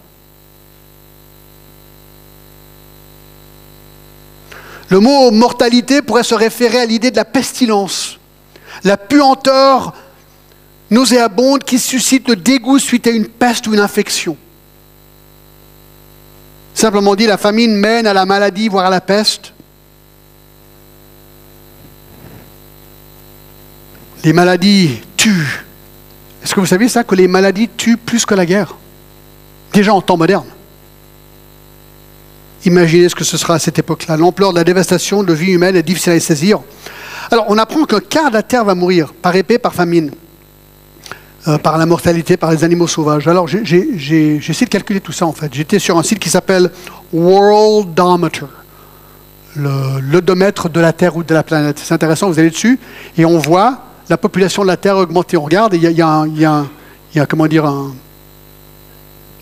Le mot mortalité pourrait se référer à l'idée de la pestilence, la puanteur nauséabonde qui suscite le dégoût suite à une peste ou une infection. Simplement dit, la famine mène à la maladie, voire à la peste. Les maladies tuent. Est-ce que vous savez ça, que les maladies tuent plus que la guerre? Déjà en temps moderne. Imaginez ce que ce sera à cette époque-là. L'ampleur de la dévastation de vie humaine est difficile à saisir. Alors, on apprend qu'un quart de la terre va mourir par épée, par famine. Euh, par la mortalité, par les animaux sauvages. Alors j'ai essayé de calculer tout ça en fait. J'étais sur un site qui s'appelle Worldometer, l'odomètre de la Terre ou de la planète. C'est intéressant, vous allez dessus et on voit la population de la Terre augmenter. On regarde et il y, a, comment dire, un,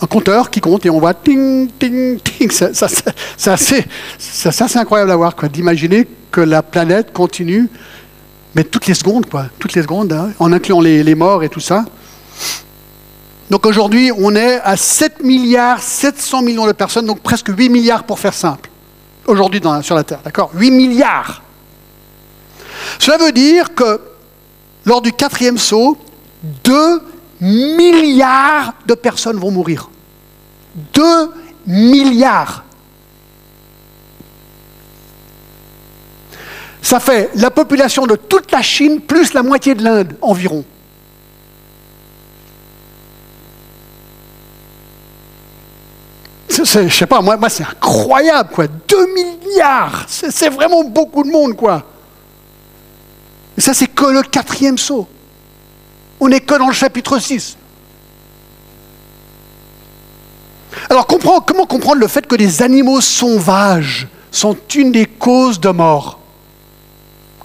compteur qui compte et on voit ting, ting, ting. C'est assez, incroyable à voir, d'imaginer que la planète continue mais toutes les secondes, quoi, toutes les secondes, hein, en incluant les, morts et tout ça. Donc aujourd'hui, on est à 7 milliards 700 millions de personnes, donc presque 8 milliards pour faire simple. Aujourd'hui sur la Terre, d'accord? 8 milliards. Cela veut dire que lors du quatrième saut, 2 milliards de personnes vont mourir. 2 milliards. ça fait la population de toute la Chine plus la moitié de l'Inde environ. Je sais pas, moi, c'est incroyable, quoi. 2 milliards, c'est vraiment beaucoup de monde, quoi. Ça, c'est que le quatrième saut. On n'est que dans le chapitre 6. Alors comment comprendre le fait que les animaux sauvages sont une des causes de mort?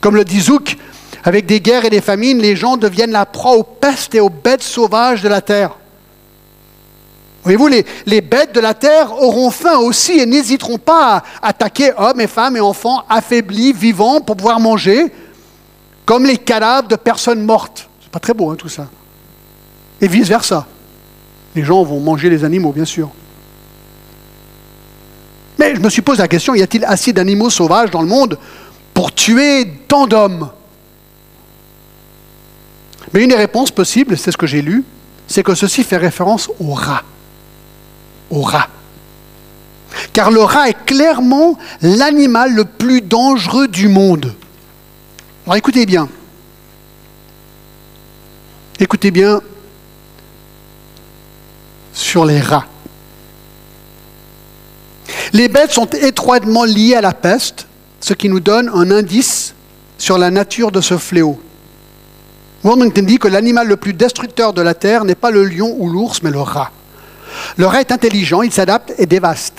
Comme le dit Zouk, avec des guerres et des famines, les gens deviennent la proie aux pestes et aux bêtes sauvages de la terre. Voyez-vous, les, les, bêtes de la terre auront faim aussi et n'hésiteront pas à attaquer hommes et femmes et enfants affaiblis, vivants, pour pouvoir manger, comme les cadavres de personnes mortes. C'est pas très beau, hein, tout ça. Et vice-versa. Les gens vont manger les animaux, bien sûr. Mais je me suis posé la question, y a-t-il assez d'animaux sauvages dans le monde pour tuer tant d'hommes Mais une des réponses possibles, c'est ce que j'ai lu, c'est que ceci fait référence au rat. Au rat. Car le rat est clairement l'animal le plus dangereux du monde. Alors écoutez bien. Écoutez bien sur les rats. Les bêtes sont étroitement liées à la peste, ce qui nous donne un indice sur la nature de ce fléau. Worthington dit que l'animal le plus destructeur de la Terre n'est pas le lion ou l'ours, mais le rat. Le rat est intelligent, il s'adapte et dévaste.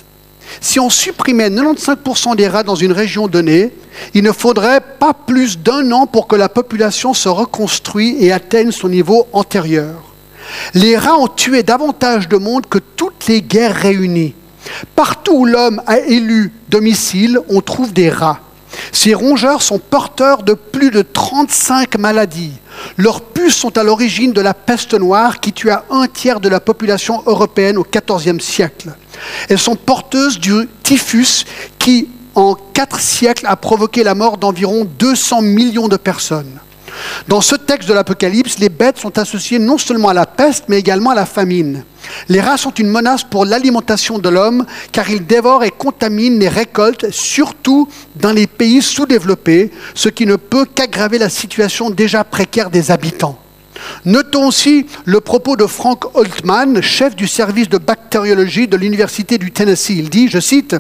Si on supprimait 95% des rats dans une région donnée, il ne faudrait pas plus d'un an pour que la population se reconstruise et atteigne son niveau antérieur. Les rats ont tué davantage de monde que toutes les guerres réunies. Partout où l'homme a élu domicile, on trouve des rats. Ces rongeurs sont porteurs de plus de 35 maladies. Leurs puces sont à l'origine de la peste noire qui tua un tiers de la population européenne au XIVe siècle. Elles sont porteuses du typhus qui, en quatre siècles, a provoqué la mort d'environ 200 millions de personnes. Dans ce texte de l'Apocalypse, les bêtes sont associées non seulement à la peste, mais également à la famine. Les rats sont une menace pour l'alimentation de l'homme, car ils dévorent et contaminent les récoltes, surtout dans les pays sous-développés, ce qui ne peut qu'aggraver la situation déjà précaire des habitants. Notons aussi le propos de Frank Holtman, chef du service de bactériologie de l'Université du Tennessee. Il dit, je cite,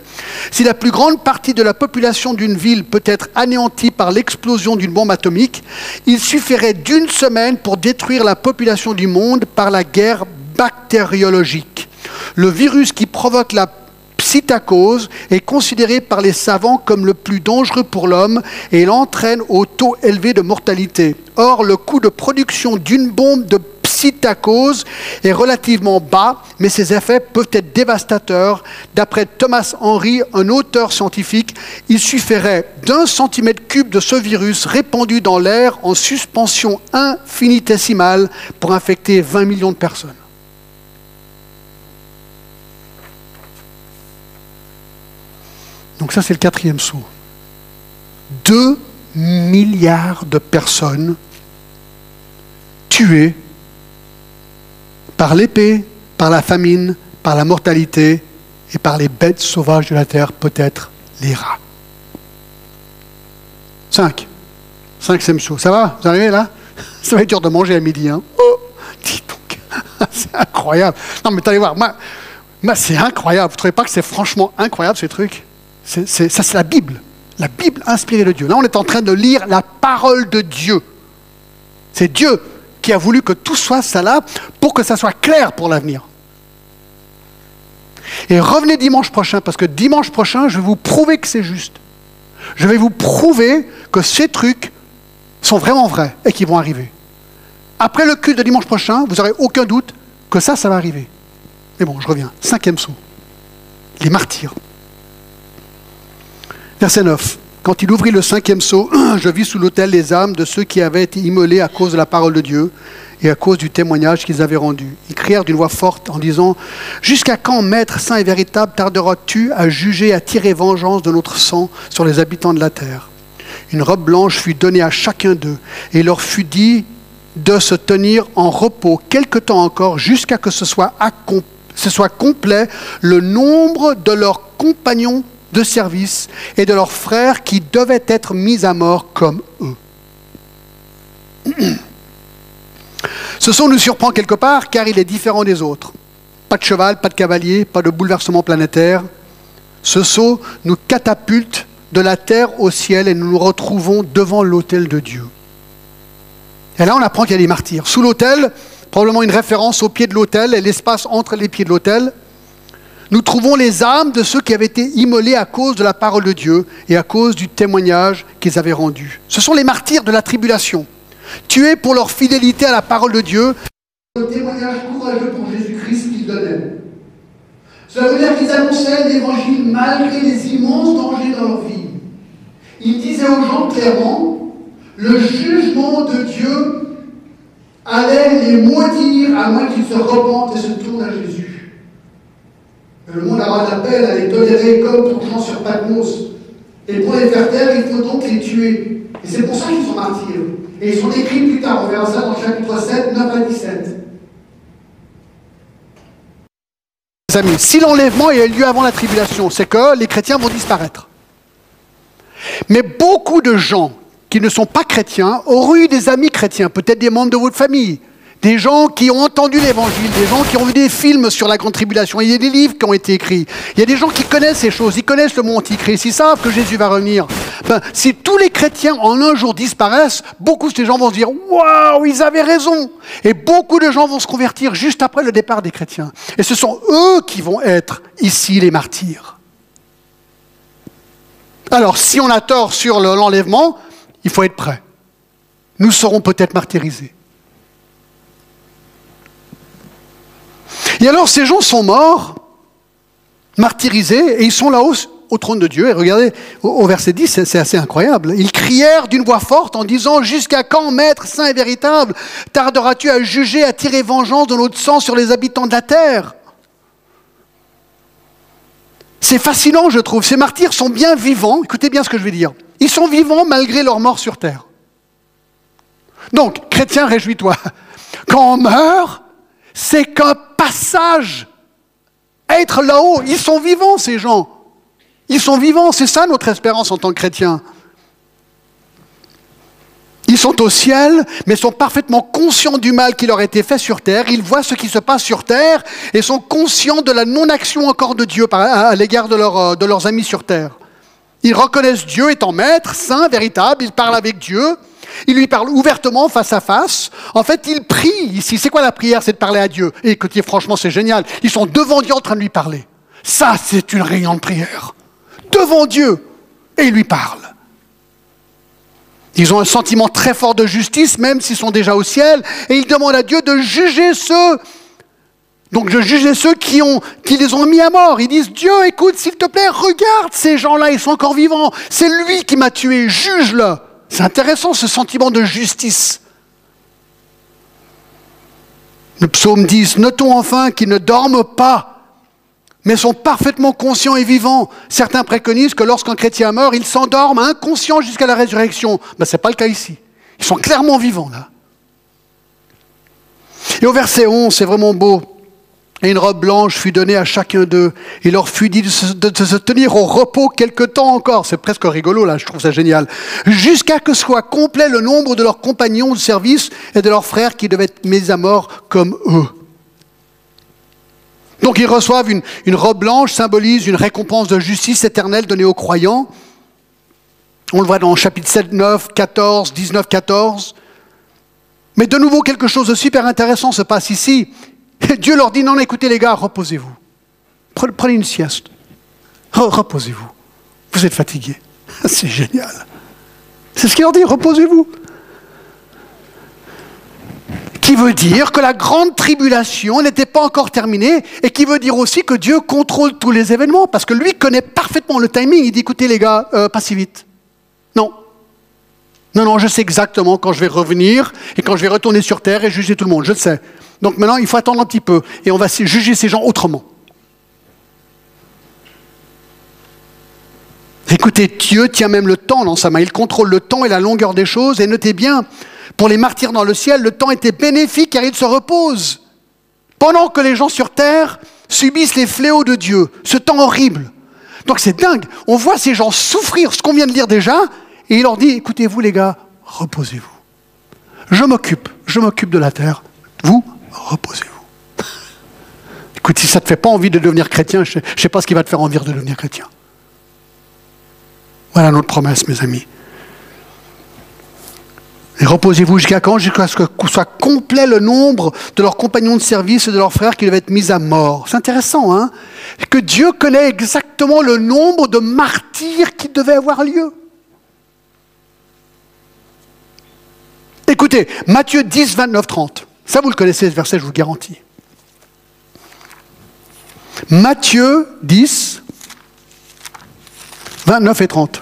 Si la plus grande partie de la population d'une ville peut être anéantie par l'explosion d'une bombe atomique, il suffirait d'une semaine pour détruire la population du monde par la guerre bactériologique. Le virus qui provoque la psittacose est considéré par les savants comme le plus dangereux pour l'homme et il entraîne au taux élevé de mortalité. Or, le coût de production d'une bombe de psittacose est relativement bas, mais ses effets peuvent être dévastateurs. D'après Thomas Henry, un auteur scientifique, il suffirait d'un centimètre cube de ce virus répandu dans l'air en suspension infinitésimale pour infecter 20 millions de personnes. Donc ça, c'est le quatrième saut. Deux milliards de personnes tuées par l'épée, par la famine, par la mortalité et par les bêtes sauvages de la terre, peut-être les rats. Cinq. Cinquième saut. Ça va Vous arrivez là Ça va être dur de manger à midi. Hein oh Dis donc. c'est incroyable. Non, mais allez voir. Moi c'est incroyable. Vous ne trouvez pas que c'est franchement incroyable ces trucs? Ça, c'est la Bible. La Bible inspirée de Dieu. Là, on est en train de lire la parole de Dieu. C'est Dieu qui a voulu que tout soit ça là pour que ça soit clair pour l'avenir. Et revenez dimanche prochain, parce que dimanche prochain, je vais vous prouver que c'est juste. Je vais vous prouver que ces trucs sont vraiment vrais et qu'ils vont arriver. Après le culte de dimanche prochain, vous n'aurez aucun doute que ça, ça va arriver. Mais bon, je reviens. Cinquième saut. Les martyrs. Verset 9. Quand il ouvrit le cinquième sceau, je vis sous l'autel les âmes de ceux qui avaient été immolés à cause de la parole de Dieu et à cause du témoignage qu'ils avaient rendu. Ils crièrent d'une voix forte en disant Jusqu'à quand, Maître saint et véritable, tarderas-tu à juger, à tirer vengeance de notre sang sur les habitants de la terre? Une robe blanche fut donnée à chacun d'eux, et leur fut dit de se tenir en repos quelque temps encore, jusqu'à que ce soit, ce soit complet le nombre de leurs compagnons de service et de leurs frères qui devaient être mis à mort comme eux. Ce son nous surprend quelque part car il est différent des autres. Pas de cheval, pas de cavalier, pas de bouleversement planétaire. Ce saut nous catapulte de la terre au ciel et nous nous retrouvons devant l'autel de Dieu. Et là, on apprend qu'il y a des martyrs. Sous l'autel, probablement une référence au pied de l'autel et l'espace entre les pieds de l'autel, nous trouvons les âmes de ceux qui avaient été immolés à cause de la parole de Dieu et à cause du témoignage qu'ils avaient rendu. Ce sont les martyrs de la tribulation, tués pour leur fidélité à la parole de Dieu, le témoignage courageux pour Jésus-Christ qu'ils donnaient. Cela veut dire qu'ils annonçaient l'évangile malgré les immenses dangers dans leur vie. Ils disaient aux gens clairement, le jugement de Dieu allait les maudire à moins qu'ils se repentent et se tournent à Jésus. Le monde aura l'appel à les tolérer comme pour gens sur Patmos. Et pour les faire taire, il faut donc les tuer. Et c'est pour ça qu'ils sont martyrs. Et ils sont écrits plus tard, on verra ça dans chapitre 7, 9 à 17. amis, si l'enlèvement a eu lieu avant la tribulation, c'est que les chrétiens vont disparaître. Mais beaucoup de gens qui ne sont pas chrétiens auraient eu des amis chrétiens, peut-être des membres de votre famille, des gens qui ont entendu l'évangile, des gens qui ont vu des films sur la grande tribulation. Il y a des livres qui ont été écrits. Il y a des gens qui connaissent ces choses, ils connaissent le mot antichrist, ils savent que Jésus va revenir. Ben, si tous les chrétiens en un jour disparaissent, beaucoup de ces gens vont se dire Waouh, ils avaient raison Et beaucoup de gens vont se convertir juste après le départ des chrétiens. Et ce sont eux qui vont être ici les martyrs. Alors, si on a tort sur l'enlèvement, il faut être prêt. Nous serons peut-être martyrisés. Et alors ces gens sont morts, martyrisés, et ils sont là-haut au trône de Dieu. Et regardez, au, verset 10, c'est assez incroyable. Ils crièrent d'une voix forte en disant, Jusqu'à quand, Maître saint et véritable, tarderas-tu à juger, à tirer vengeance de notre sang sur les habitants de la terre? C'est fascinant, je trouve. Ces martyrs sont bien vivants. Écoutez bien ce que je vais dire. Ils sont vivants malgré leur mort sur terre. Donc, chrétien, réjouis-toi. Quand on meurt, c'est qu'un passage. Être là-haut, ils sont vivants, ces gens. Ils sont vivants, c'est ça notre espérance en tant que chrétiens. Ils sont au ciel, mais sont parfaitement conscients du mal qui leur a été fait sur terre. Ils voient ce qui se passe sur terre et sont conscients de la non-action encore de Dieu à l'égard de, euh, de leurs amis sur terre. Ils reconnaissent Dieu étant maître, saint, véritable. Ils parlent avec Dieu. Il lui parle ouvertement, face à face. En fait, il prie ici. C'est quoi la prière? C'est de parler à Dieu. Et écoutez, franchement, c'est génial. Ils sont devant Dieu en train de lui parler. Ça, c'est une réunion de prière. Devant Dieu. Et il lui parle. Ils ont un sentiment très fort de justice, même s'ils sont déjà au ciel. Et ils demandent à Dieu de juger ceux donc ceux qui les ont mis à mort. Ils disent, Dieu, écoute, s'il te plaît, regarde ces gens-là, ils sont encore vivants. C'est lui qui m'a tué, juge-le. C'est intéressant ce sentiment de justice. Le psaume 10, notons enfin qu'ils ne dorment pas, mais sont parfaitement conscients et vivants. Certains préconisent que lorsqu'un chrétien meurt, il s'endorme inconscient jusqu'à la résurrection. Ben, Ce n'est pas le cas ici. Ils sont clairement vivants là. Et au verset 11, c'est vraiment beau. Et une robe blanche fut donnée à chacun d'eux. Il leur fut dit de se, tenir au repos quelque temps encore. C'est presque rigolo, là, je trouve ça génial. Jusqu'à que soit complet le nombre de leurs compagnons de service et de leurs frères qui devaient être mis à mort comme eux. Donc ils reçoivent une, une robe blanche, symbolise une récompense de justice éternelle donnée aux croyants. On le voit dans chapitre 7, 9, 14, 19, 14. Mais de nouveau, quelque chose de super intéressant se passe ici. Dieu leur dit, non, écoutez les gars, reposez-vous. Prenez une sieste. Reposez-vous. Vous êtes fatigués. C'est génial. C'est ce qu'il leur dit, reposez-vous. Qui veut dire que la grande tribulation n'était pas encore terminée et qui veut dire aussi que Dieu contrôle tous les événements parce que lui connaît parfaitement le timing. Il dit, écoutez les gars, euh, pas si vite. Non. Non, non, je sais exactement quand je vais revenir et quand je vais retourner sur Terre et juger tout le monde. Je le sais. Donc maintenant, il faut attendre un petit peu et on va juger ces gens autrement. Écoutez, Dieu tient même le temps dans sa main. Il contrôle le temps et la longueur des choses. Et notez bien, pour les martyrs dans le ciel, le temps était bénéfique car ils se reposent. Pendant que les gens sur terre subissent les fléaux de Dieu, ce temps horrible. Donc c'est dingue. On voit ces gens souffrir, ce qu'on vient de lire déjà, et il leur dit, écoutez-vous les gars, reposez-vous. Je m'occupe, je m'occupe de la terre. Vous, reposez-vous. Écoute, si ça ne te fait pas envie de devenir chrétien, je ne sais pas ce qui va te faire envie de devenir chrétien. Voilà notre promesse, mes amis. Et reposez-vous jusqu'à quand? Jusqu'à ce que soit complet le nombre de leurs compagnons de service et de leurs frères qui devaient être mis à mort. C'est intéressant, hein? Que Dieu connaît exactement le nombre de martyrs qui devaient avoir lieu. Écoutez, Matthieu 10, 29, 30. Ça, vous le connaissez, ce verset, je vous garantis. Matthieu 10, 29 et 30.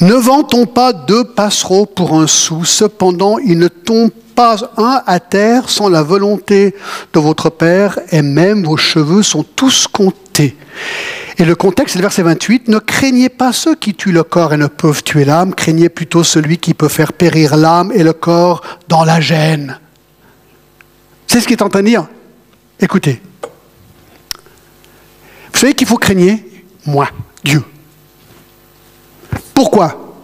Ne vend-on pas deux passereaux pour un sou Cependant, il ne tombe pas un à terre sans la volonté de votre Père, et même vos cheveux sont tous comptés. Et le contexte, c'est le verset 28. Ne craignez pas ceux qui tuent le corps et ne peuvent tuer l'âme, craignez plutôt celui qui peut faire périr l'âme et le corps dans la gêne. C'est ce qu'il est en train de dire. Écoutez. Vous savez qu'il faut craigner Moi, Dieu. Pourquoi?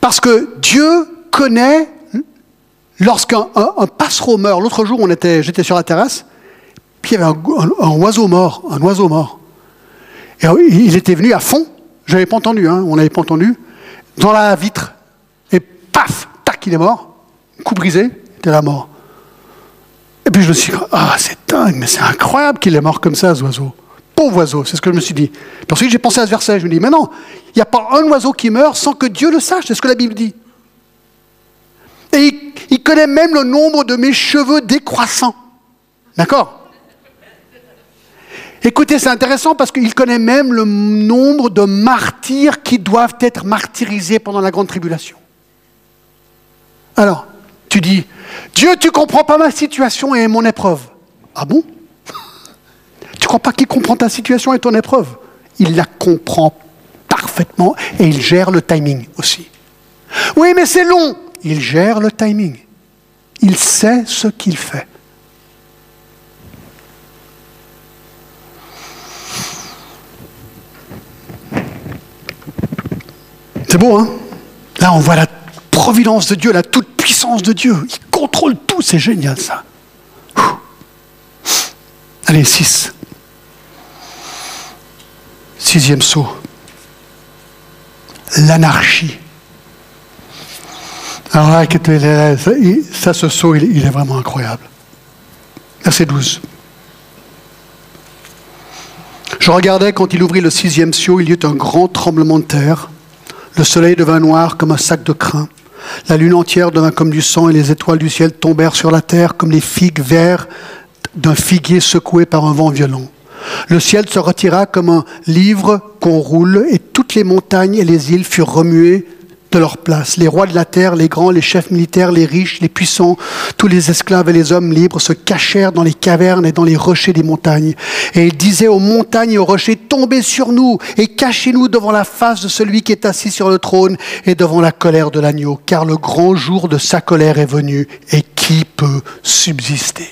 Parce que Dieu connaît lorsqu'un un, passereau meurt. L'autre jour, j'étais sur la terrasse, puis il y avait un, oiseau mort, un oiseau mort. Et il était venu à fond. Je n'avais pas entendu, hein, on n'avait pas entendu. Dans la vitre. Et paf, tac, il est mort. Coup brisé, il était là mort. Et puis je me suis dit, ah, c'est dingue, mais c'est incroyable qu'il est mort comme ça, ce oiseau. Pauvre oiseau, c'est ce que je me suis dit. Puis ensuite, j'ai pensé à ce verset. Je me dis, mais non, il n'y a pas un oiseau qui meurt sans que Dieu le sache. C'est ce que la Bible dit. Et il, connaît même le nombre de mes cheveux décroissants. D'accord? Écoutez, c'est intéressant parce qu'il connaît même le nombre de martyrs qui doivent être martyrisés pendant la grande tribulation. Alors, tu dis, Dieu, tu comprends pas ma situation et mon épreuve. Ah bon? Tu crois pas qu'il comprend ta situation et ton épreuve? Il la comprend parfaitement et il gère le timing aussi. Oui, mais c'est long. Il gère le timing. Il sait ce qu'il fait. C'est beau, hein? Là, on voit la providence de Dieu, la toute-puissance de Dieu. Il contrôle tout, c'est génial ça. Allez, 6. Sixième saut. L'anarchie. Alors là, ça, ce saut, il est vraiment incroyable. Verset 12. Je regardais quand il ouvrit le sixième saut, il y eut un grand tremblement de terre. Le soleil devint noir comme un sac de crin. La lune entière devint comme du sang et les étoiles du ciel tombèrent sur la terre comme les figues vertes d'un figuier secoué par un vent violent. Le ciel se retira comme un livre qu'on roule et toutes les montagnes et les îles furent remuées de leur place. Les rois de la terre, les grands, les chefs militaires, les riches, les puissants, tous les esclaves et les hommes libres se cachèrent dans les cavernes et dans les rochers des montagnes. Et ils disaient aux montagnes et aux rochers, tombez sur nous et cachez-nous devant la face de celui qui est assis sur le trône et devant la colère de l'agneau, car le grand jour de sa colère est venu et qui peut subsister?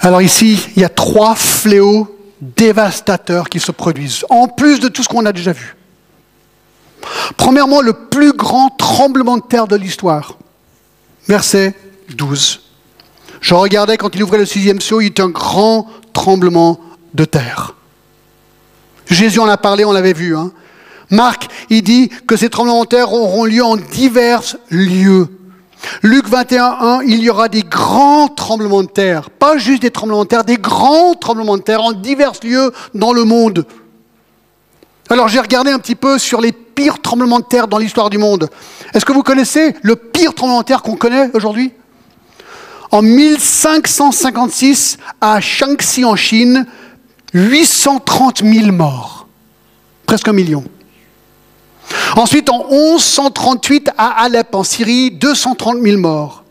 Alors ici, il y a trois fléaux dévastateurs qui se produisent, en plus de tout ce qu'on a déjà vu. Premièrement, le plus grand tremblement de terre de l'histoire. Verset 12. Je regardais quand il ouvrait le sixième sceau, il y eut un grand tremblement de terre. Jésus en a parlé, on l'avait vu. Hein. Marc, il dit que ces tremblements de terre auront lieu en divers lieux. Luc 21, il y aura des grands tremblements de terre, pas juste des tremblements de terre, des grands tremblements de terre en divers lieux dans le monde. Alors j'ai regardé un petit peu sur les pires tremblements de terre dans l'histoire du monde. Est-ce que vous connaissez le pire tremblement de terre qu'on connaît aujourd'hui? En 1556, à Shaanxi en Chine, 830 000 morts, presque un million. Ensuite, en 1138, à Alep, en Syrie, 230 000 morts.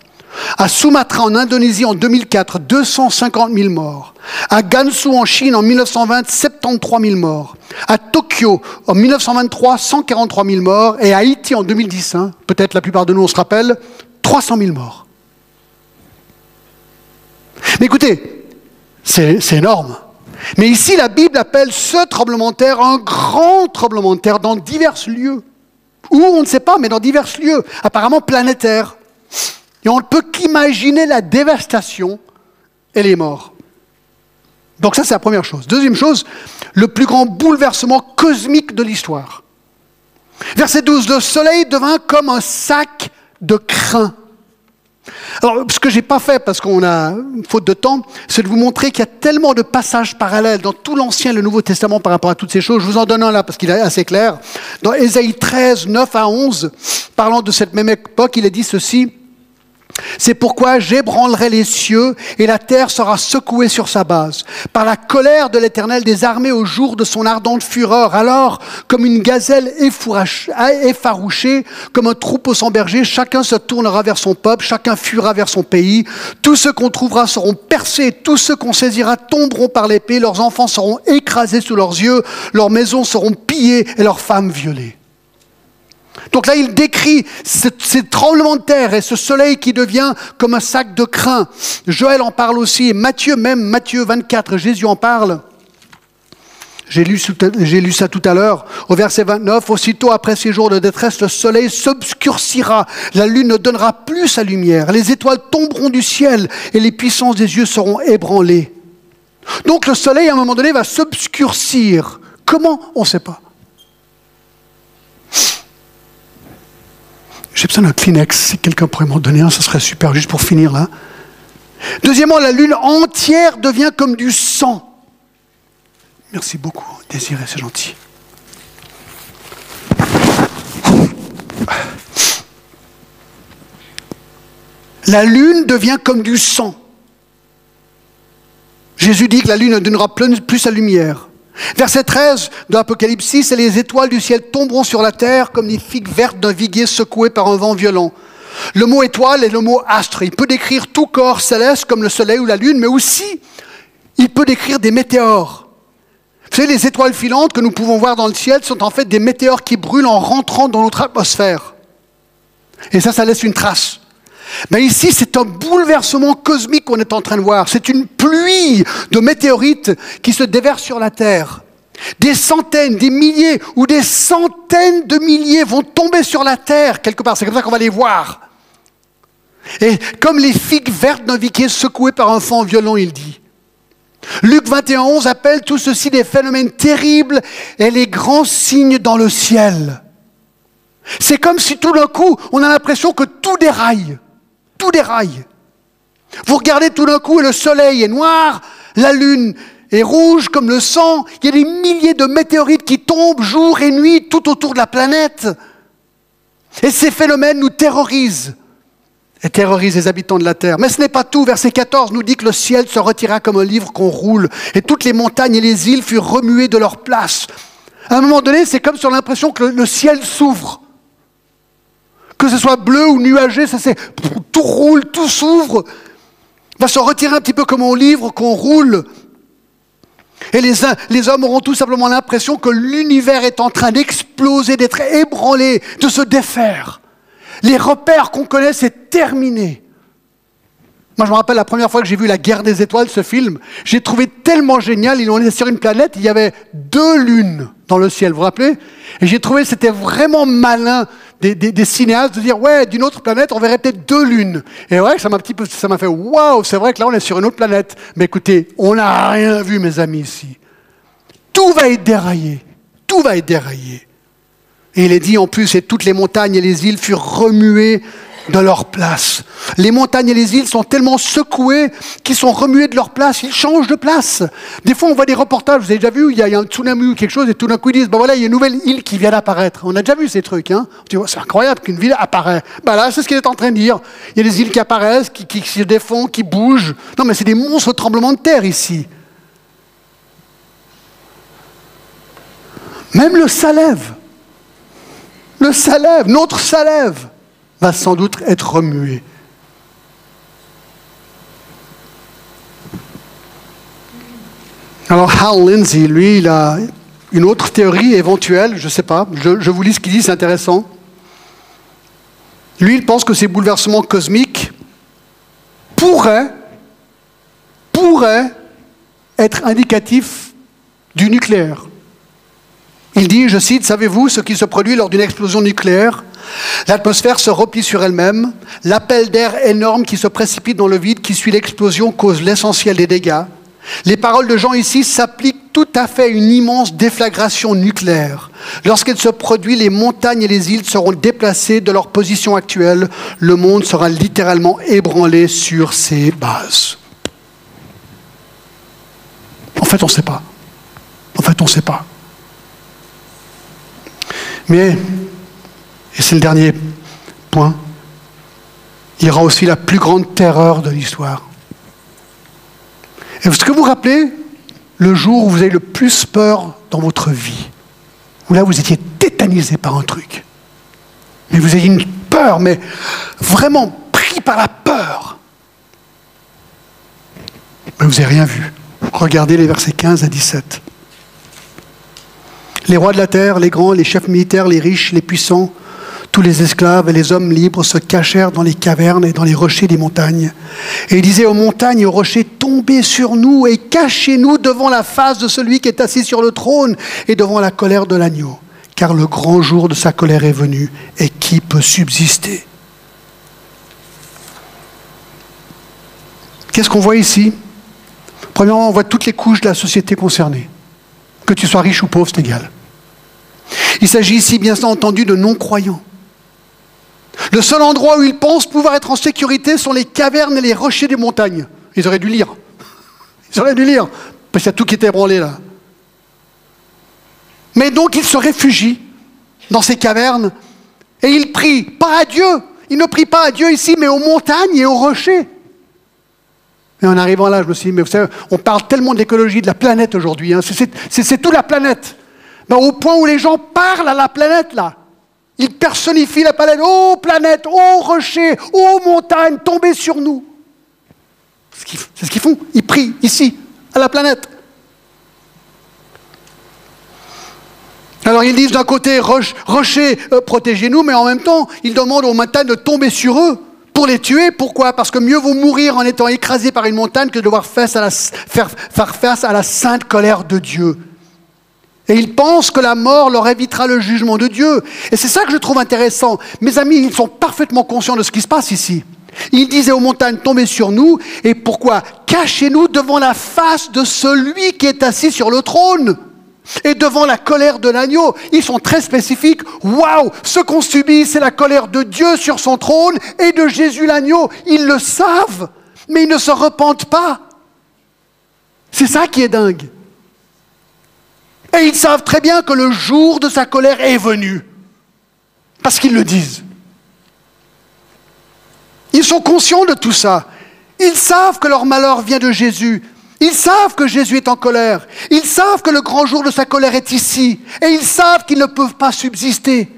À Sumatra, en Indonésie, en 2004, 250 000 morts. À Gansu, en Chine, en 1920, 73 000 morts. À Tokyo, en 1923, 143 000 morts. Et à Haïti, en 2010, hein, peut-être la plupart de nous on se rappelle, 300 000 morts. Mais écoutez, c'est énorme. Mais ici, la Bible appelle ce tremblement de terre un grand tremblement de terre dans divers lieux. Où, on ne sait pas, mais dans divers lieux, apparemment planétaires. Et on ne peut qu'imaginer la dévastation et les morts. Donc ça, c'est la première chose. Deuxième chose, le plus grand bouleversement cosmique de l'histoire. Verset 12, le soleil devint comme un sac de crin. Alors, ce que j'ai pas fait, parce qu'on a faute de temps, c'est de vous montrer qu'il y a tellement de passages parallèles dans tout l'Ancien et le Nouveau Testament par rapport à toutes ces choses. Je vous en donne un là, parce qu'il est assez clair. Dans Ésaïe 13, 9 à 11, parlant de cette même époque, il est dit ceci. C'est pourquoi j'ébranlerai les cieux et la terre sera secouée sur sa base. Par la colère de l'Éternel des armées au jour de son ardente fureur. Alors, comme une gazelle effarouchée, comme un troupeau sans berger, chacun se tournera vers son peuple, chacun fuira vers son pays. Tous ceux qu'on trouvera seront percés, tous ceux qu'on saisira tomberont par l'épée, leurs enfants seront écrasés sous leurs yeux, leurs maisons seront pillées et leurs femmes violées. Donc là, il décrit ces tremblements de terre et ce soleil qui devient comme un sac de crin. Joël en parle aussi, et Matthieu même, Matthieu 24, Jésus en parle. J'ai lu, lu, ça tout à l'heure, au verset 29, aussitôt après ces jours de détresse, le soleil s'obscurcira, la lune ne donnera plus sa lumière, les étoiles tomberont du ciel et les puissances des yeux seront ébranlées. Donc le soleil, à un moment donné, va s'obscurcir. Comment? On ne sait pas. J'ai besoin d'un Kleenex. Si quelqu'un pourrait m'en donner un, ce serait super, juste pour finir là. Deuxièmement, la lune entière devient comme du sang. Merci beaucoup, Désiré, c'est gentil. La lune devient comme du sang. Jésus dit que la lune ne donnera plus sa lumière. Verset 13 de l'Apocalypse 6, et les étoiles du ciel tomberont sur la terre comme les figues vertes d'un viguier secoué par un vent violent. Le mot étoile est le mot astre. Il peut décrire tout corps céleste comme le soleil ou la lune, mais aussi il peut décrire des météores. Vous savez, les étoiles filantes que nous pouvons voir dans le ciel sont en fait des météores qui brûlent en rentrant dans notre atmosphère. Et ça, ça laisse une trace. Mais ici, c'est un bouleversement cosmique qu'on est en train de voir. C'est une pluie de météorites qui se déversent sur la Terre. Des centaines, des milliers ou des centaines de milliers vont tomber sur la Terre quelque part. C'est comme ça qu'on va les voir. Et comme les figues vertes d'un viquier secoué par un vent violent, il dit. Luc 21, appelle tout ceci des phénomènes terribles et les grands signes dans le ciel. C'est comme si tout d'un coup, on a l'impression que tout déraille tout déraille. Vous regardez tout d'un coup et le soleil est noir, la lune est rouge comme le sang, il y a des milliers de météorites qui tombent jour et nuit tout autour de la planète. Et ces phénomènes nous terrorisent et terrorisent les habitants de la terre. Mais ce n'est pas tout. Verset 14 nous dit que le ciel se retira comme un livre qu'on roule et toutes les montagnes et les îles furent remuées de leur place. À un moment donné, c'est comme sur l'impression que le ciel s'ouvre que ce soit bleu ou nuagé, ça c'est tout roule, tout s'ouvre, va se retirer un petit peu comme on livre, qu'on roule. Et les, hommes auront tout simplement l'impression que l'univers est en train d'exploser, d'être ébranlé, de se défaire. Les repères qu'on connaît, c'est terminé. Moi, je me rappelle la première fois que j'ai vu La guerre des étoiles, ce film, j'ai trouvé tellement génial. Ils ont été sur une planète, il y avait deux lunes dans le ciel, vous vous rappelez? Et j'ai trouvé que c'était vraiment malin des, cinéastes de dire ouais, d'une autre planète, on verrait peut-être deux lunes. Et ouais, ça m'a petit peu, ça m'a fait waouh, c'est vrai que là on est sur une autre planète. Mais écoutez, on n'a rien vu, mes amis ici. Tout va être déraillé, tout va être déraillé. Et il est dit en plus, et toutes les montagnes et les îles furent remuées de leur place. Les montagnes et les îles sont tellement secouées qu'ils sont remuées de leur place, ils changent de place. Des fois, on voit des reportages, vous avez déjà vu, il y a, un tsunami ou quelque chose, et tout d'un coup, ils disent, ben voilà, il y a une nouvelle île qui vient d'apparaître. On a déjà vu ces trucs, hein. c'est incroyable qu'une ville apparaît. Ben là, c'est ce qu'il est en train de dire. Il y a des îles qui apparaissent, qui, qui se défont, qui bougent. Non, mais c'est des monstres tremblements de terre ici. Même le Salève, le Salève, notre Salève, va sans doute être remué. Alors Hal Lindsay, lui, il a une autre théorie éventuelle, je ne sais pas, je, je, vous lis ce qu'il dit, c'est intéressant. Lui, il pense que ces bouleversements cosmiques pourraient, pourraient être indicatifs du nucléaire. Il dit, je cite, Savez-vous ce qui se produit lors d'une explosion nucléaire L'atmosphère se replie sur elle-même. L'appel d'air énorme qui se précipite dans le vide, qui suit l'explosion, cause l'essentiel des dégâts. Les paroles de Jean ici s'appliquent tout à fait à une immense déflagration nucléaire. Lorsqu'elle se produit, les montagnes et les îles seront déplacées de leur position actuelle. Le monde sera littéralement ébranlé sur ses bases. En fait, on ne sait pas. En fait, on ne sait pas. Mais, et c'est le dernier point, il y aura aussi la plus grande terreur de l'histoire. Est-ce que vous vous rappelez le jour où vous avez le plus peur dans votre vie Où là, vous étiez tétanisé par un truc. Mais vous avez une peur, mais vraiment pris par la peur. Mais vous n'avez rien vu. Regardez les versets 15 à 17. Les rois de la terre, les grands, les chefs militaires, les riches, les puissants, tous les esclaves et les hommes libres se cachèrent dans les cavernes et dans les rochers des montagnes. Et ils disaient aux montagnes et aux rochers, tombez sur nous et cachez-nous devant la face de celui qui est assis sur le trône et devant la colère de l'agneau. Car le grand jour de sa colère est venu, et qui peut subsister? Qu'est-ce qu'on voit ici? Premièrement, on voit toutes les couches de la société concernée. Que tu sois riche ou pauvre, c'est égal. Il s'agit ici, bien entendu, de non-croyants. Le seul endroit où ils pensent pouvoir être en sécurité sont les cavernes et les rochers des montagnes. Ils auraient dû lire. Ils auraient dû lire. Parce qu'il y a tout qui était branlé là. Mais donc ils se réfugient dans ces cavernes et ils prient, pas à Dieu. Ils ne prient pas à Dieu ici, mais aux montagnes et aux rochers. Et en arrivant là, je me suis dit, mais vous savez, on parle tellement d'écologie de la planète aujourd'hui. Hein. C'est toute la planète. Mais au point où les gens parlent à la planète là. Ils personnifient la planète. Oh planète, oh rocher, oh montagne, tombez sur nous. C'est ce qu'ils font. Ils prient ici, à la planète. Alors ils disent d'un côté, rocher, euh, protégez-nous, mais en même temps, ils demandent aux montagnes de tomber sur eux pour les tuer. Pourquoi? Parce que mieux vaut mourir en étant écrasé par une montagne que de devoir faire face à la sainte colère de Dieu. Et ils pensent que la mort leur évitera le jugement de Dieu. Et c'est ça que je trouve intéressant. Mes amis, ils sont parfaitement conscients de ce qui se passe ici. Ils disaient aux montagnes, tombez sur nous. Et pourquoi? Cachez-nous devant la face de celui qui est assis sur le trône. Et devant la colère de l'agneau. Ils sont très spécifiques. Waouh Ce qu'on subit, c'est la colère de Dieu sur son trône et de Jésus l'agneau. Ils le savent, mais ils ne se repentent pas. C'est ça qui est dingue. Et ils savent très bien que le jour de sa colère est venu. Parce qu'ils le disent. Ils sont conscients de tout ça. Ils savent que leur malheur vient de Jésus. Ils savent que Jésus est en colère. Ils savent que le grand jour de sa colère est ici. Et ils savent qu'ils ne peuvent pas subsister.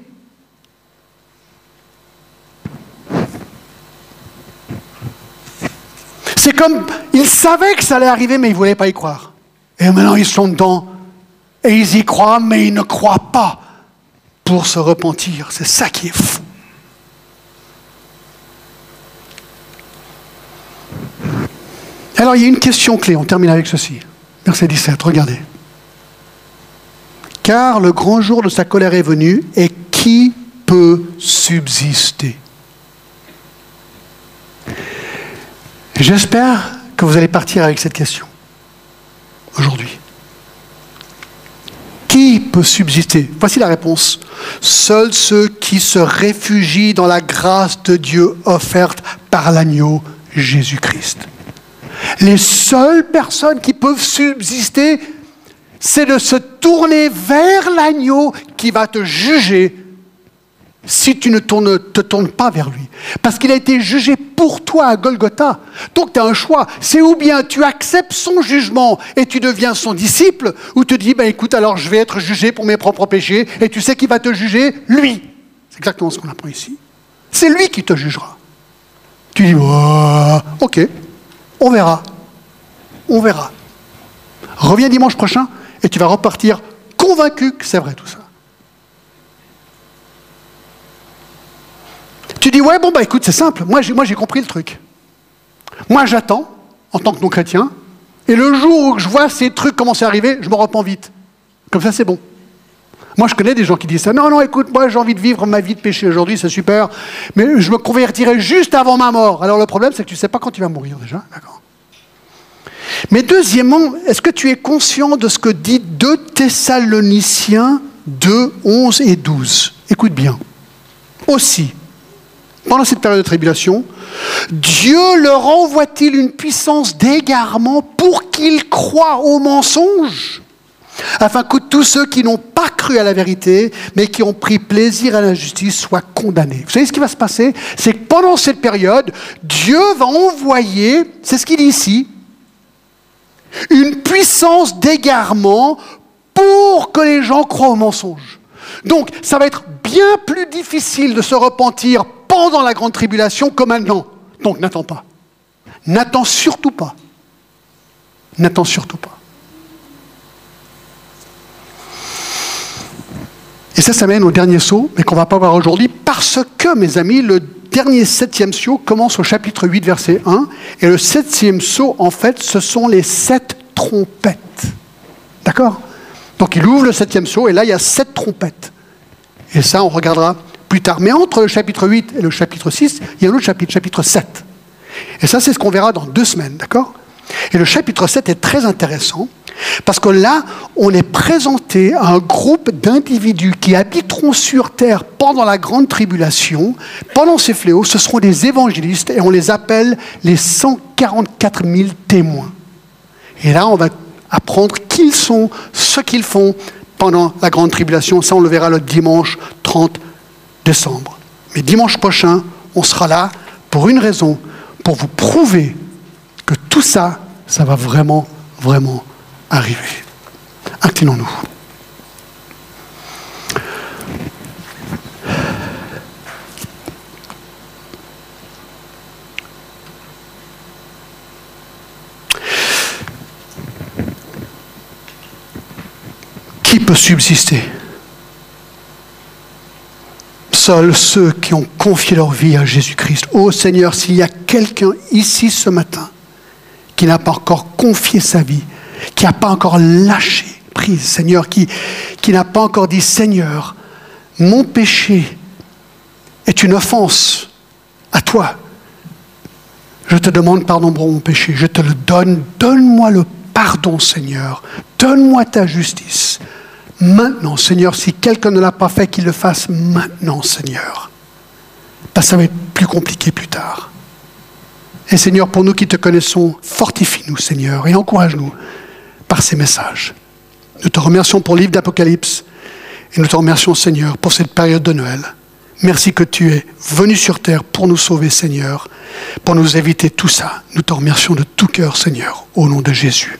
C'est comme, ils savaient que ça allait arriver, mais ils ne voulaient pas y croire. Et maintenant, ils sont dedans. Et ils y croient, mais ils ne croient pas pour se repentir. C'est ça qui est fou. Alors il y a une question clé, on termine avec ceci. Verset 17, regardez. Car le grand jour de sa colère est venu, et qui peut subsister? J'espère que vous allez partir avec cette question aujourd'hui. Qui peut subsister? Voici la réponse. Seuls ceux qui se réfugient dans la grâce de Dieu offerte par l'agneau Jésus-Christ. Les seules personnes qui peuvent subsister, c'est de se tourner vers l'agneau qui va te juger si tu ne te tournes pas vers lui. Parce qu'il a été jugé pour toi à Golgotha. Donc tu as un choix. C'est ou bien tu acceptes son jugement et tu deviens son disciple, ou tu dis, ben écoute, alors je vais être jugé pour mes propres péchés, et tu sais qui va te juger? Lui. C'est exactement ce qu'on apprend ici. C'est lui qui te jugera. Tu dis, oh, ok, on verra. On verra. Reviens dimanche prochain et tu vas repartir convaincu que c'est vrai tout ça. Tu dis, ouais, bon, bah écoute, c'est simple. Moi, j'ai, compris le truc. Moi, j'attends, en tant que non-chrétien, et le jour où je vois ces trucs commencer à arriver, je me repens vite. Comme ça, c'est bon. Moi, je connais des gens qui disent ça. Non, non, écoute, moi, j'ai envie de vivre ma vie de péché aujourd'hui, c'est super, mais je me convertirai juste avant ma mort. Alors, le problème, c'est que tu ne sais pas quand tu vas mourir déjà. D'accord Mais deuxièmement, est-ce que tu es conscient de ce que dit 2 Thessaloniciens 2, 11 et 12 Écoute bien. Aussi, pendant cette période de tribulation, Dieu leur envoie-t-il une puissance d'égarement pour qu'ils croient au mensonge afin que tous ceux qui n'ont pas cru à la vérité, mais qui ont pris plaisir à l'injustice, soient condamnés. Vous savez ce qui va se passer? C'est que pendant cette période, Dieu va envoyer, c'est ce qu'il dit ici, une puissance d'égarement pour que les gens croient au mensonge. Donc, ça va être bien plus difficile de se repentir pendant la grande tribulation que maintenant. Donc, n'attends pas. N'attends surtout pas. N'attends surtout pas. Et ça, ça mène au dernier saut, mais qu'on ne va pas voir aujourd'hui, parce que, mes amis, le dernier septième saut commence au chapitre 8, verset 1, et le septième saut, en fait, ce sont les sept trompettes. D'accord? Donc il ouvre le septième saut, et là, il y a sept trompettes. Et ça, on regardera plus tard. Mais entre le chapitre 8 et le chapitre 6, il y a un autre chapitre, chapitre 7. Et ça, c'est ce qu'on verra dans deux semaines, d'accord? Et le chapitre 7 est très intéressant, parce que là, on est présenté à un groupe d'individus qui habiteront sur terre pendant la grande tribulation, pendant ces fléaux. Ce seront des évangélistes et on les appelle les 144 000 témoins. Et là, on va apprendre qui ils sont, ce qu'ils font pendant la grande tribulation. Ça, on le verra le dimanche 30 décembre. Mais dimanche prochain, on sera là pour une raison, pour vous prouver que tout ça, ça va vraiment, vraiment arriver. Inclinons-nous. Peut subsister Seuls ceux qui ont confié leur vie à Jésus-Christ. Ô Seigneur, s'il y a quelqu'un ici ce matin qui n'a pas encore confié sa vie, qui n'a pas encore lâché prise, Seigneur, qui, qui n'a pas encore dit, Seigneur, mon péché est une offense à toi. Je te demande pardon pour mon péché, je te le donne, donne-moi le pardon, Seigneur, donne-moi ta justice. Maintenant, Seigneur, si quelqu'un ne l'a pas fait, qu'il le fasse maintenant, Seigneur. Parce que ça va être plus compliqué plus tard. Et Seigneur, pour nous qui te connaissons, fortifie-nous, Seigneur, et encourage-nous par ces messages. Nous te remercions pour le livre d'Apocalypse et nous te remercions, Seigneur, pour cette période de Noël. Merci que tu es venu sur terre pour nous sauver, Seigneur, pour nous éviter tout ça. Nous te remercions de tout cœur, Seigneur, au nom de Jésus.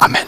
Amen.